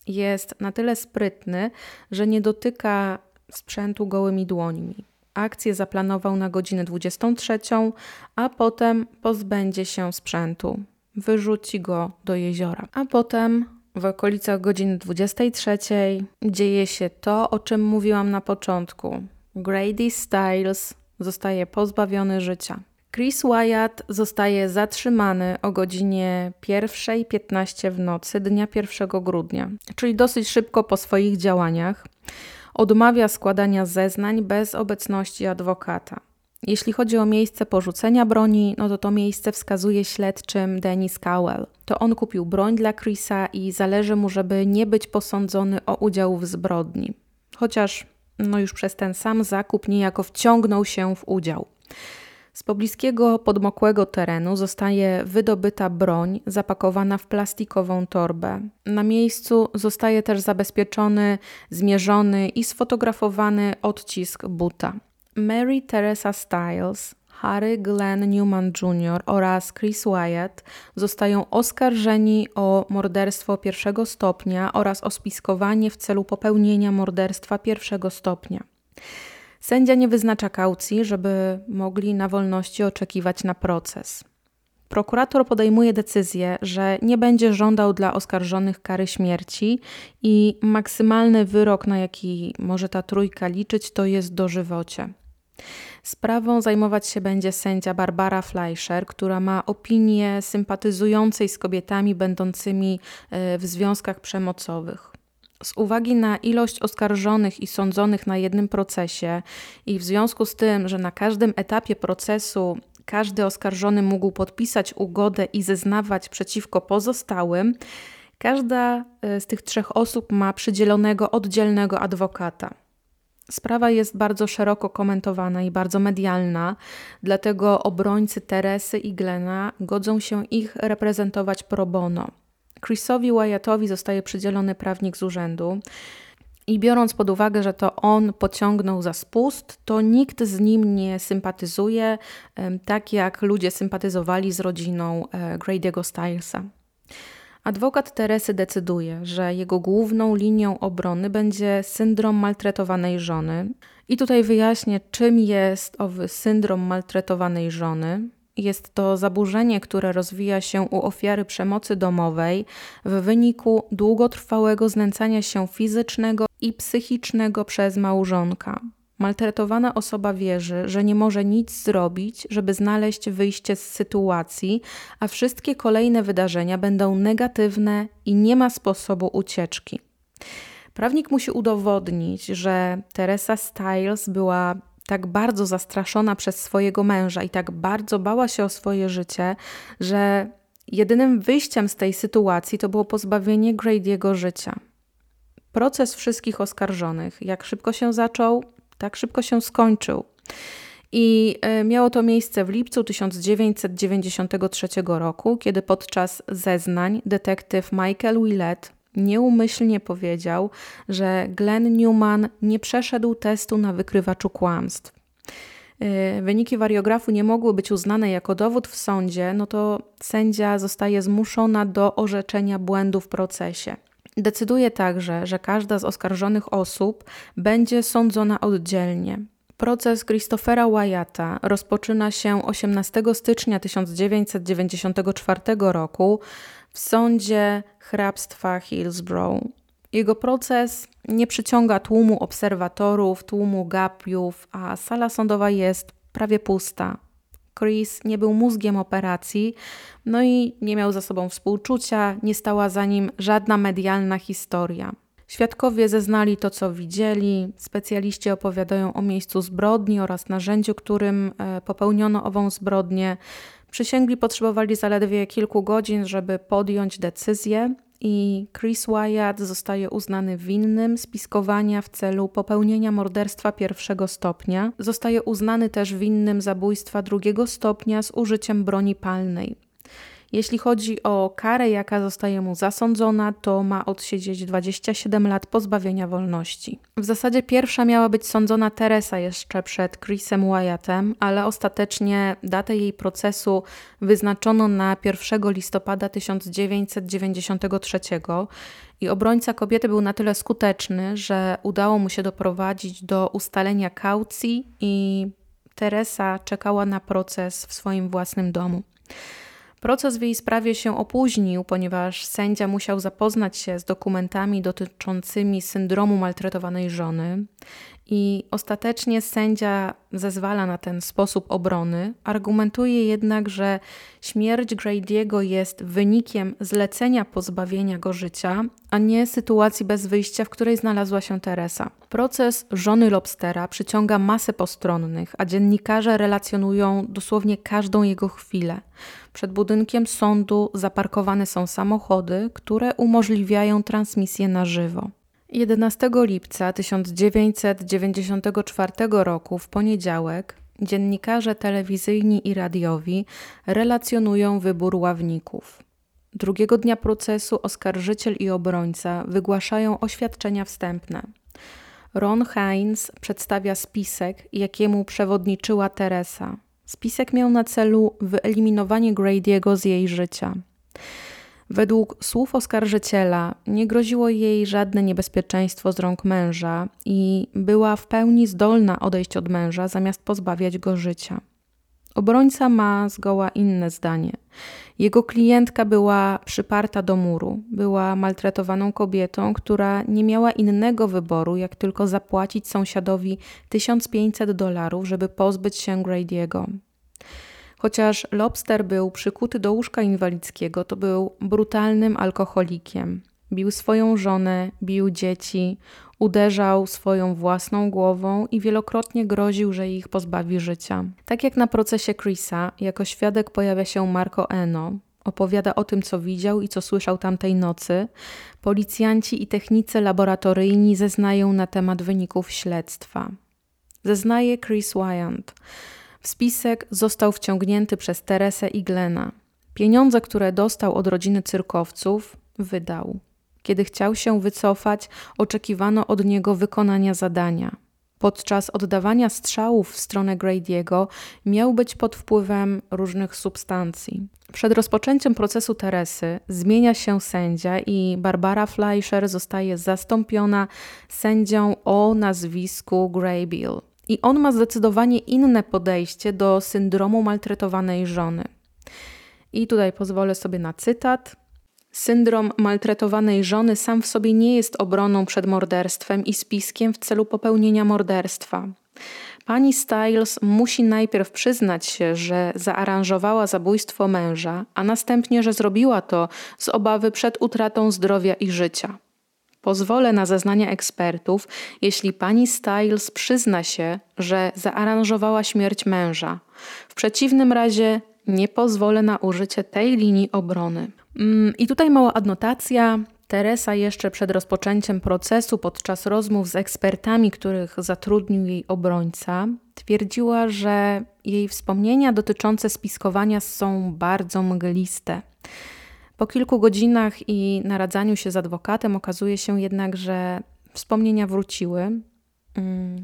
Jest na tyle sprytny, że nie dotyka sprzętu gołymi dłońmi. Akcję zaplanował na godzinę 23, a potem pozbędzie się sprzętu. Wyrzuci go do jeziora. A potem w okolicach godziny 23 dzieje się to, o czym mówiłam na początku. Grady Styles zostaje pozbawiony życia. Chris Wyatt zostaje zatrzymany o godzinie 1.15 w nocy dnia 1 grudnia, czyli dosyć szybko po swoich działaniach. Odmawia składania zeznań bez obecności adwokata. Jeśli chodzi o miejsce porzucenia broni, no to to miejsce wskazuje śledczym Dennis Cowell. To on kupił broń dla Chrisa i zależy mu, żeby nie być posądzony o udział w zbrodni. Chociaż no już przez ten sam zakup niejako wciągnął się w udział. Z pobliskiego podmokłego terenu zostaje wydobyta broń zapakowana w plastikową torbę. Na miejscu zostaje też zabezpieczony, zmierzony i sfotografowany odcisk buta. Mary Teresa Styles, Harry Glenn Newman Jr. oraz Chris Wyatt zostają oskarżeni o morderstwo pierwszego stopnia oraz o spiskowanie w celu popełnienia morderstwa pierwszego stopnia. Sędzia nie wyznacza kaucji, żeby mogli na wolności oczekiwać na proces. Prokurator podejmuje decyzję, że nie będzie żądał dla oskarżonych kary śmierci i maksymalny wyrok, na jaki może ta trójka liczyć, to jest dożywocie. Sprawą zajmować się będzie sędzia Barbara Fleischer, która ma opinię sympatyzującej z kobietami będącymi e, w związkach przemocowych. Z uwagi na ilość oskarżonych i sądzonych na jednym procesie i w związku z tym, że na każdym etapie procesu każdy oskarżony mógł podpisać ugodę i zeznawać przeciwko pozostałym, każda e, z tych trzech osób ma przydzielonego oddzielnego adwokata. Sprawa jest bardzo szeroko komentowana i bardzo medialna, dlatego obrońcy Teresy i Glena godzą się ich reprezentować pro bono. Chrisowi Wyattowi zostaje przydzielony prawnik z urzędu. I biorąc pod uwagę, że to on pociągnął za spust, to nikt z nim nie sympatyzuje, tak jak ludzie sympatyzowali z rodziną e, Grady'ego Stylesa. Adwokat Teresy decyduje, że jego główną linią obrony będzie syndrom maltretowanej żony. I tutaj wyjaśnię, czym jest owy syndrom maltretowanej żony. Jest to zaburzenie, które rozwija się u ofiary przemocy domowej w wyniku długotrwałego znęcania się fizycznego i psychicznego przez małżonka. Maltretowana osoba wierzy, że nie może nic zrobić, żeby znaleźć wyjście z sytuacji, a wszystkie kolejne wydarzenia będą negatywne i nie ma sposobu ucieczki. Prawnik musi udowodnić, że Teresa Styles była tak bardzo zastraszona przez swojego męża i tak bardzo bała się o swoje życie, że jedynym wyjściem z tej sytuacji to było pozbawienie Grady'ego życia. Proces wszystkich oskarżonych, jak szybko się zaczął, tak szybko się skończył. I e, miało to miejsce w lipcu 1993 roku, kiedy podczas zeznań detektyw Michael Willett nieumyślnie powiedział, że Glenn Newman nie przeszedł testu na wykrywaczu kłamstw. E, wyniki wariografu nie mogły być uznane jako dowód w sądzie, no to sędzia zostaje zmuszona do orzeczenia błędu w procesie. Decyduje także, że każda z oskarżonych osób będzie sądzona oddzielnie. Proces Christophera Wyatta rozpoczyna się 18 stycznia 1994 roku w sądzie hrabstwa Hillsborough. Jego proces nie przyciąga tłumu obserwatorów, tłumu gapiów, a sala sądowa jest prawie pusta. Chris nie był mózgiem operacji, no i nie miał za sobą współczucia, nie stała za nim żadna medialna historia. Świadkowie zeznali to, co widzieli, specjaliści opowiadają o miejscu zbrodni oraz narzędziu, którym e, popełniono ową zbrodnię. Przysięgli potrzebowali zaledwie kilku godzin, żeby podjąć decyzję, i Chris Wyatt zostaje uznany winnym spiskowania w celu popełnienia morderstwa pierwszego stopnia. Zostaje uznany też winnym zabójstwa drugiego stopnia z użyciem broni palnej. Jeśli chodzi o karę, jaka zostaje mu zasądzona, to ma odsiedzieć 27 lat pozbawienia wolności. W zasadzie pierwsza miała być sądzona Teresa jeszcze przed Chrisem Wyattem, ale ostatecznie datę jej procesu wyznaczono na 1 listopada 1993 i obrońca kobiety był na tyle skuteczny, że udało mu się doprowadzić do ustalenia kaucji i Teresa czekała na proces w swoim własnym domu. Proces w jej sprawie się opóźnił, ponieważ sędzia musiał zapoznać się z dokumentami dotyczącymi syndromu maltretowanej żony i ostatecznie sędzia zezwala na ten sposób obrony. Argumentuje jednak, że śmierć Grady'ego jest wynikiem zlecenia pozbawienia go życia, a nie sytuacji bez wyjścia, w której znalazła się Teresa. Proces żony Lobstera przyciąga masę postronnych, a dziennikarze relacjonują dosłownie każdą jego chwilę. Przed budynkiem sądu zaparkowane są samochody, które umożliwiają transmisję na żywo. 11 lipca 1994 roku w poniedziałek dziennikarze telewizyjni i radiowi relacjonują wybór ławników. Drugiego dnia procesu oskarżyciel i obrońca wygłaszają oświadczenia wstępne. Ron Hines przedstawia spisek, jakiemu przewodniczyła Teresa. Spisek miał na celu wyeliminowanie Grady'ego z jej życia. Według słów oskarżyciela nie groziło jej żadne niebezpieczeństwo z rąk męża i była w pełni zdolna odejść od męża zamiast pozbawiać go życia. Obrońca ma zgoła inne zdanie. Jego klientka była przyparta do muru, była maltretowaną kobietą, która nie miała innego wyboru, jak tylko zapłacić sąsiadowi 1500 dolarów, żeby pozbyć się Grady'ego. Chociaż Lobster był przykuty do łóżka inwalidzkiego, to był brutalnym alkoholikiem. Bił swoją żonę, bił dzieci, uderzał swoją własną głową i wielokrotnie groził, że ich pozbawi życia. Tak jak na procesie Chrisa, jako świadek pojawia się Marco Eno, opowiada o tym, co widział i co słyszał tamtej nocy. Policjanci i technicy laboratoryjni zeznają na temat wyników śledztwa. Zeznaje Chris Wyant. W spisek został wciągnięty przez Teresę i Glena. Pieniądze, które dostał od rodziny cyrkowców, wydał. Kiedy chciał się wycofać, oczekiwano od niego wykonania zadania. Podczas oddawania strzałów w stronę Grady'ego miał być pod wpływem różnych substancji. Przed rozpoczęciem procesu Teresy zmienia się sędzia i Barbara Fleischer zostaje zastąpiona sędzią o nazwisku Graybill. I on ma zdecydowanie inne podejście do syndromu maltretowanej żony. I tutaj pozwolę sobie na cytat. Syndrom maltretowanej żony sam w sobie nie jest obroną przed morderstwem i spiskiem w celu popełnienia morderstwa. Pani Styles musi najpierw przyznać się, że zaaranżowała zabójstwo męża, a następnie, że zrobiła to z obawy przed utratą zdrowia i życia. Pozwolę na zeznania ekspertów, jeśli pani Styles przyzna się, że zaaranżowała śmierć męża. W przeciwnym razie nie pozwolę na użycie tej linii obrony. Mm, I tutaj mała adnotacja. Teresa jeszcze przed rozpoczęciem procesu, podczas rozmów z ekspertami, których zatrudnił jej obrońca, twierdziła, że jej wspomnienia dotyczące spiskowania są bardzo mgliste. Po kilku godzinach i naradzaniu się z adwokatem okazuje się jednak, że wspomnienia wróciły.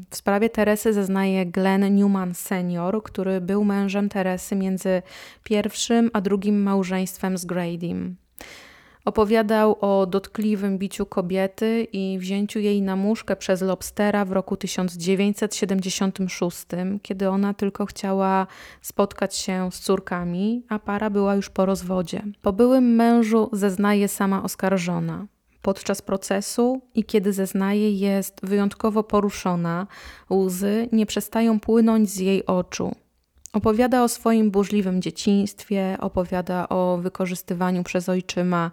W sprawie Teresy zeznaje Glenn Newman senior, który był mężem Teresy między pierwszym a drugim małżeństwem z Gradym. Opowiadał o dotkliwym biciu kobiety i wzięciu jej na muszkę przez lobstera w roku 1976, kiedy ona tylko chciała spotkać się z córkami, a para była już po rozwodzie. Po byłym mężu zeznaje sama oskarżona. Podczas procesu i kiedy zeznaje, jest wyjątkowo poruszona, łzy nie przestają płynąć z jej oczu. Opowiada o swoim burzliwym dzieciństwie, opowiada o wykorzystywaniu przez ojczyma,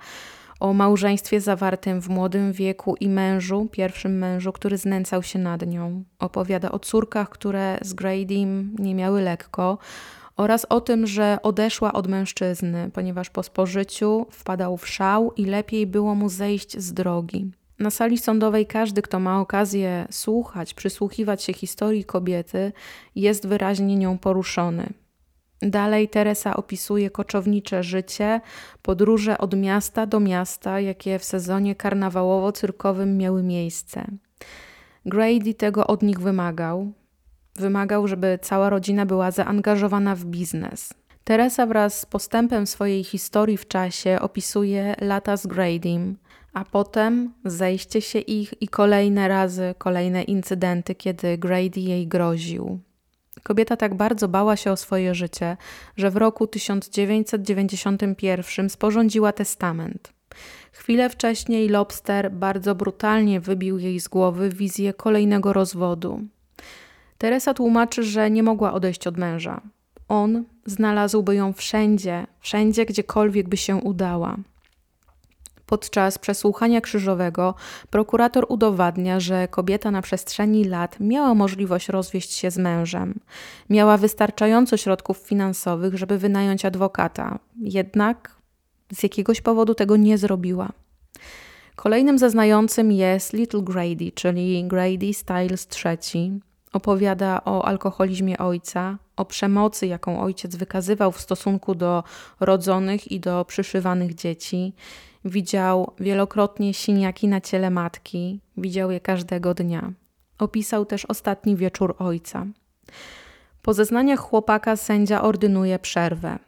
o małżeństwie zawartym w młodym wieku i mężu, pierwszym mężu, który znęcał się nad nią. Opowiada o córkach, które z Gradym nie miały lekko, oraz o tym, że odeszła od mężczyzny, ponieważ po spożyciu wpadał w szał i lepiej było mu zejść z drogi. Na sali sądowej każdy, kto ma okazję słuchać, przysłuchiwać się historii kobiety, jest wyraźnie nią poruszony. Dalej Teresa opisuje koczownicze życie, podróże od miasta do miasta, jakie w sezonie karnawałowo-cyrkowym miały miejsce. Grady tego od nich wymagał. Wymagał, żeby cała rodzina była zaangażowana w biznes. Teresa wraz z postępem swojej historii w czasie opisuje lata z Gradym, a potem zejście się ich i kolejne razy, kolejne incydenty, kiedy Grady jej groził. Kobieta tak bardzo bała się o swoje życie, że w roku 1991 sporządziła testament. Chwilę wcześniej Lobster bardzo brutalnie wybił jej z głowy wizję kolejnego rozwodu. Teresa tłumaczy, że nie mogła odejść od męża. On znalazłby ją wszędzie, wszędzie, gdziekolwiek by się udała. Podczas przesłuchania krzyżowego prokurator udowadnia, że kobieta na przestrzeni lat miała możliwość rozwieść się z mężem. Miała wystarczająco środków finansowych, żeby wynająć adwokata, jednak z jakiegoś powodu tego nie zrobiła. Kolejnym zeznającym jest Little Grady, czyli Grady Styles III. Opowiada o alkoholizmie ojca, o przemocy, jaką ojciec wykazywał w stosunku do rodzonych i do przyszywanych dzieci Widział wielokrotnie siniaki na ciele matki, widział je każdego dnia. Opisał też ostatni wieczór ojca. Po zeznaniach chłopaka sędzia ordynuje przerwę.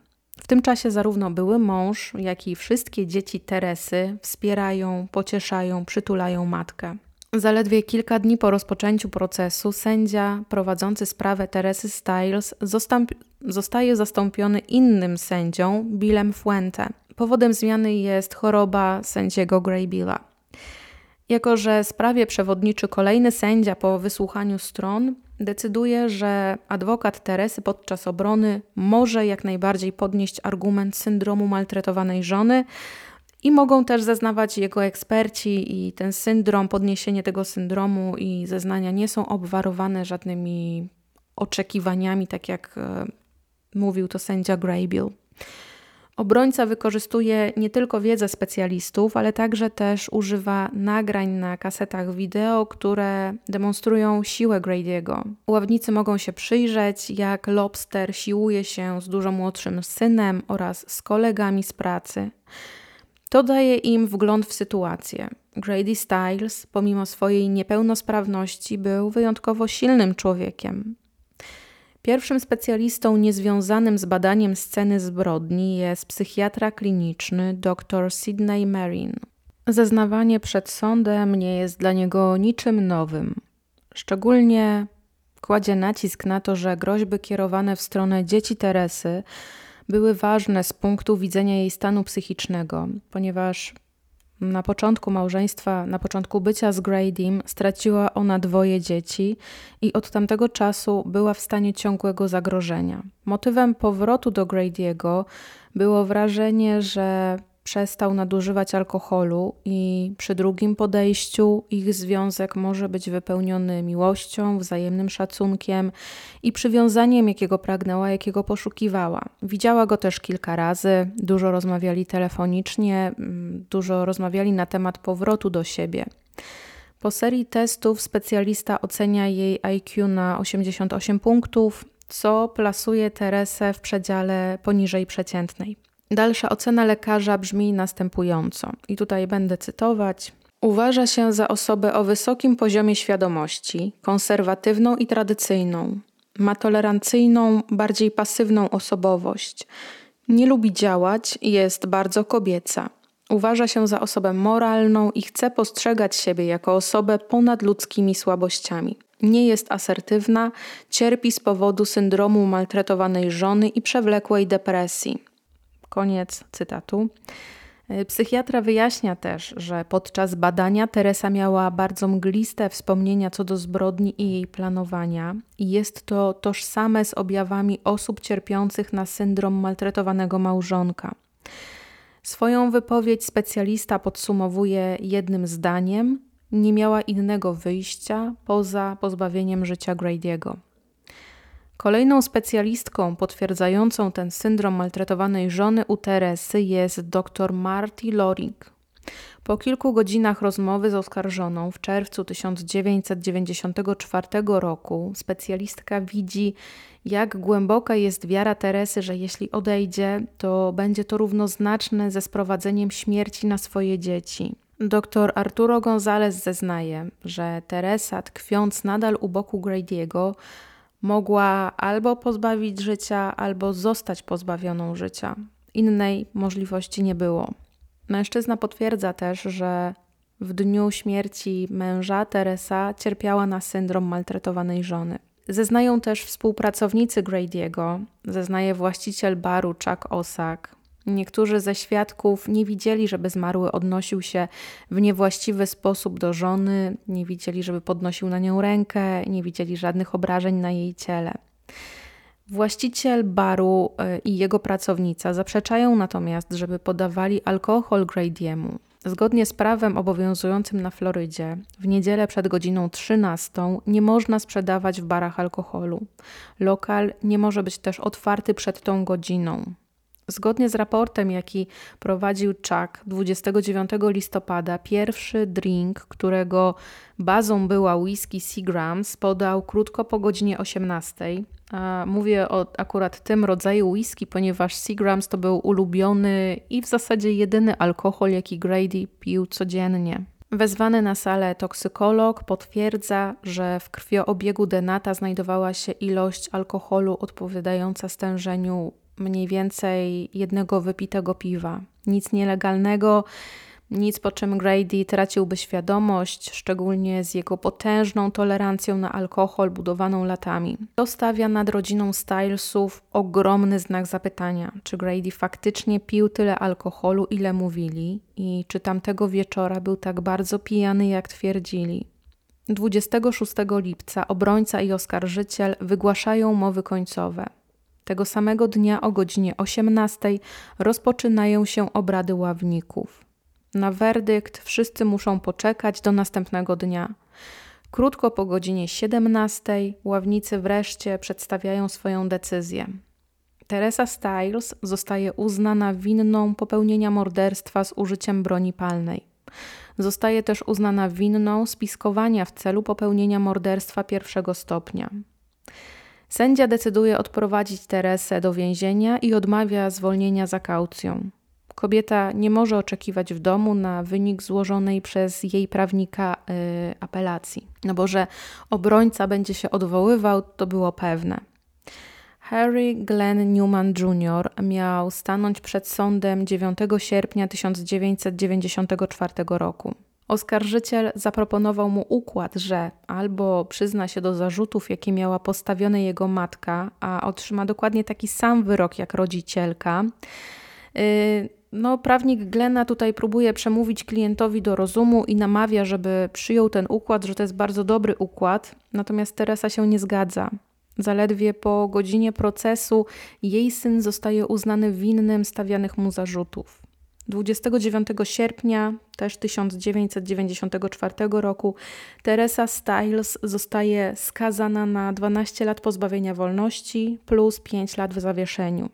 W tym czasie zarówno były mąż, jak i wszystkie dzieci Teresy wspierają, pocieszają, przytulają matkę. Zaledwie kilka dni po rozpoczęciu procesu sędzia prowadzący sprawę Teresy Styles zostaje zastąpiony innym sędzią, Billem Fuente. Powodem zmiany jest choroba sędziego Graybilla. Jako, że sprawie przewodniczy kolejny sędzia po wysłuchaniu stron, decyduje, że adwokat Teresy podczas obrony może jak najbardziej podnieść argument syndromu maltretowanej żony i mogą też zeznawać jego eksperci i ten syndrom, podniesienie tego syndromu i zeznania nie są obwarowane żadnymi oczekiwaniami, tak jak e, mówił to sędzia Graybill. Obrońca wykorzystuje nie tylko wiedzę specjalistów, ale także też używa nagrań na kasetach wideo, które demonstrują siłę Grady'ego. Ławnicy mogą się przyjrzeć, jak Lobster siłuje się z dużo młodszym synem oraz z kolegami z pracy. To daje im wgląd w sytuację. Grady Styles, pomimo swojej niepełnosprawności, był wyjątkowo silnym człowiekiem. Pierwszym specjalistą niezwiązanym z badaniem sceny zbrodni jest psychiatra kliniczny dr Sidney Marin. Zeznawanie przed sądem nie jest dla niego niczym nowym. Szczególnie kładzie nacisk na to, że groźby kierowane w stronę dzieci Teresy były ważne z punktu widzenia jej stanu psychicznego, ponieważ na początku małżeństwa, na początku bycia z Gradym, straciła ona dwoje dzieci i od tamtego czasu była w stanie ciągłego zagrożenia. Motywem powrotu do Grady'ego było wrażenie, że przestał nadużywać alkoholu i przy drugim podejściu ich związek może być wypełniony miłością, wzajemnym szacunkiem i przywiązaniem, jakiego pragnęła, jakiego poszukiwała. Widziała go też kilka razy, dużo rozmawiali telefonicznie, mm, dużo rozmawiali na temat powrotu do siebie. Po serii testów specjalista ocenia jej IQ na 88 punktów, co plasuje Teresę w przedziale poniżej przeciętnej. Dalsza ocena lekarza brzmi następująco, i tutaj będę cytować. Uważa się za osobę o wysokim poziomie świadomości, konserwatywną i tradycyjną. Ma tolerancyjną, bardziej pasywną osobowość. Nie lubi działać, jest bardzo kobieca. Uważa się za osobę moralną i chce postrzegać siebie jako osobę ponad ludzkimi słabościami. Nie jest asertywna, cierpi z powodu syndromu maltretowanej żony i przewlekłej depresji. Koniec cytatu. E, psychiatra wyjaśnia też, że podczas badania Teresa miała bardzo mgliste wspomnienia co do zbrodni i jej planowania, i jest to tożsame z objawami osób cierpiących na syndrom maltretowanego małżonka. Swoją wypowiedź specjalista podsumowuje jednym zdaniem: Nie miała innego wyjścia poza pozbawieniem życia Grady'ego. Kolejną specjalistką potwierdzającą ten syndrom maltretowanej żony u Teresy jest dr Marty Loring. Po kilku godzinach rozmowy z oskarżoną w czerwcu 1994 roku specjalistka widzi, jak głęboka jest wiara Teresy, że jeśli odejdzie, to będzie to równoznaczne ze sprowadzeniem śmierci na swoje dzieci. Dr Arturo González zeznaje, że Teresa, tkwiąc nadal u boku Grady'ego, mogła albo pozbawić życia, albo zostać pozbawioną życia. Innej możliwości nie było. Mężczyzna potwierdza też, że w dniu śmierci męża Teresa cierpiała na syndrom maltretowanej żony. Zeznają też współpracownicy Grady'ego, zeznaje właściciel baru Chuck Osak, Niektórzy ze świadków nie widzieli, żeby zmarły odnosił się w niewłaściwy sposób do żony, nie widzieli, żeby podnosił na nią rękę, nie widzieli żadnych obrażeń na jej ciele. Właściciel baru e, i jego pracownica zaprzeczają natomiast, żeby podawali alkohol Grady'emu. Zgodnie z prawem obowiązującym na Florydzie, w niedzielę przed godziną 13 nie można sprzedawać w barach alkoholu. Lokal nie może być też otwarty przed tą godziną. Zgodnie z raportem, jaki prowadził Chuck 29 listopada, pierwszy drink, którego bazą była whisky Seagrams, podał krótko po godzinie 18. Mówię o akurat tym rodzaju whisky, ponieważ Seagrams to był ulubiony i w zasadzie jedyny alkohol, jaki Grady pił codziennie. Wezwany na salę toksykolog potwierdza, że w krwioobiegu Denata znajdowała się ilość alkoholu odpowiadająca stężeniu mniej więcej jednego wypitego piwa. Nic nielegalnego, nic po czym Grady traciłby świadomość, szczególnie z jego potężną tolerancją na alkohol budowaną latami. To stawia nad rodziną Stylesów ogromny znak zapytania, czy Grady faktycznie pił tyle alkoholu, ile mówili i czy tamtego wieczora był tak bardzo pijany, jak twierdzili. 26 lipca obrońca i oskarżyciel wygłaszają mowy końcowe. Tego samego dnia o godzinie 18 rozpoczynają się obrady ławników. Na werdykt wszyscy muszą poczekać do następnego dnia. Krótko po godzinie 17 ławnicy wreszcie przedstawiają swoją decyzję. Teresa Styles zostaje uznana winną popełnienia morderstwa z użyciem broni palnej. Zostaje też uznana winną spiskowania w celu popełnienia morderstwa pierwszego stopnia. Sędzia decyduje odprowadzić Teresę do więzienia i odmawia zwolnienia za kaucją. Kobieta nie może oczekiwać w domu na wynik złożonej przez jej prawnika yy, apelacji, no bo że obrońca będzie się odwoływał, to było pewne. Harry Glenn Newman Jr. miał stanąć przed sądem 9 sierpnia 1994 roku. Oskarżyciel zaproponował mu układ, że albo przyzna się do zarzutów, jakie miała postawione jego matka, a otrzyma dokładnie taki sam wyrok jak rodzicielka. Y, no, prawnik Glena tutaj próbuje przemówić klientowi do rozumu i namawia, żeby przyjął ten układ, że to jest bardzo dobry układ, natomiast Teresa się nie zgadza. Zaledwie po godzinie procesu jej syn zostaje uznany winnym stawianych mu zarzutów. 29 sierpnia też 1994 roku Teresa Styles zostaje skazana na 12 lat pozbawienia wolności plus 5 lat w zawieszeniu.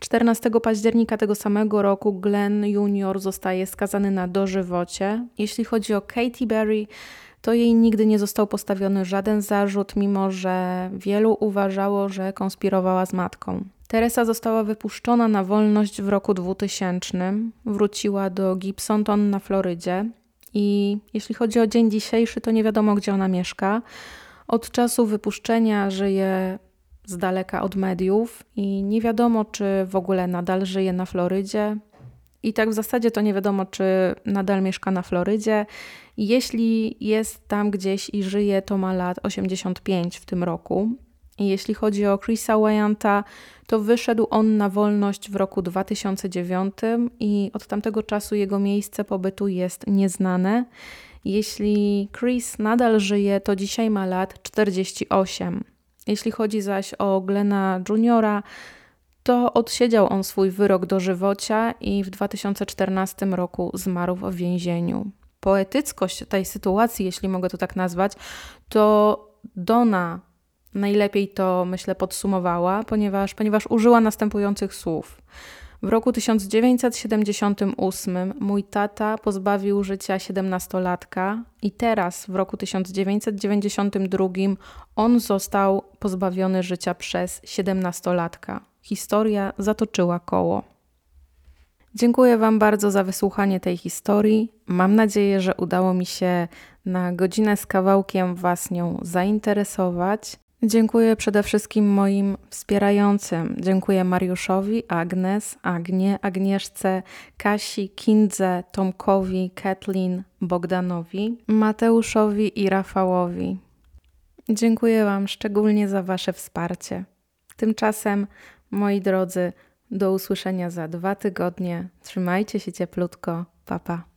14 października tego samego roku Glenn Jr. zostaje skazany na dożywocie. Jeśli chodzi o Katy Berry, to jej nigdy nie został postawiony żaden zarzut, mimo że wielu uważało, że konspirowała z matką. Teresa została wypuszczona na wolność w roku 2000. Wróciła do Gibsonton na Florydzie i jeśli chodzi o dzień dzisiejszy, to nie wiadomo, gdzie ona mieszka. Od czasu wypuszczenia żyje z daleka od mediów i nie wiadomo, czy w ogóle nadal żyje na Florydzie. I tak w zasadzie to nie wiadomo, czy nadal mieszka na Florydzie. Jeśli jest tam gdzieś i żyje, to ma lat 85 w tym roku. I jeśli chodzi o Chrisa Wyanta, to wyszedł on na wolność w roku 2009 i od tamtego czasu jego miejsce pobytu jest nieznane. Jeśli Chris nadal żyje, to dzisiaj ma lat 48. Jeśli chodzi zaś o Glena Juniora, to odsiedział on swój wyrok dożywocia i w 2014 roku zmarł w więzieniu. Poetyckość tej sytuacji, jeśli mogę to tak nazwać, to Donna najlepiej to, myślę, podsumowała, ponieważ, ponieważ użyła następujących słów. W roku 1978 mój tata pozbawił życia siedemnastolatka i teraz w roku 1992 on został pozbawiony życia przez siedemnastolatka. Historia zatoczyła koło. Dziękuję Wam bardzo za wysłuchanie tej historii. Mam nadzieję, że udało mi się na godzinę z kawałkiem Was nią zainteresować. Dziękuję przede wszystkim moim wspierającym. Dziękuję Mariuszowi, Agnes, Agnie, Agnieszce, Kasi, Kindze, Tomkowi, Kathleen, Bogdanowi, Mateuszowi i Rafałowi. Dziękuję Wam szczególnie za Wasze wsparcie. Tymczasem, moi drodzy, do usłyszenia za dwa tygodnie. Trzymajcie się cieplutko. Papa. Pa.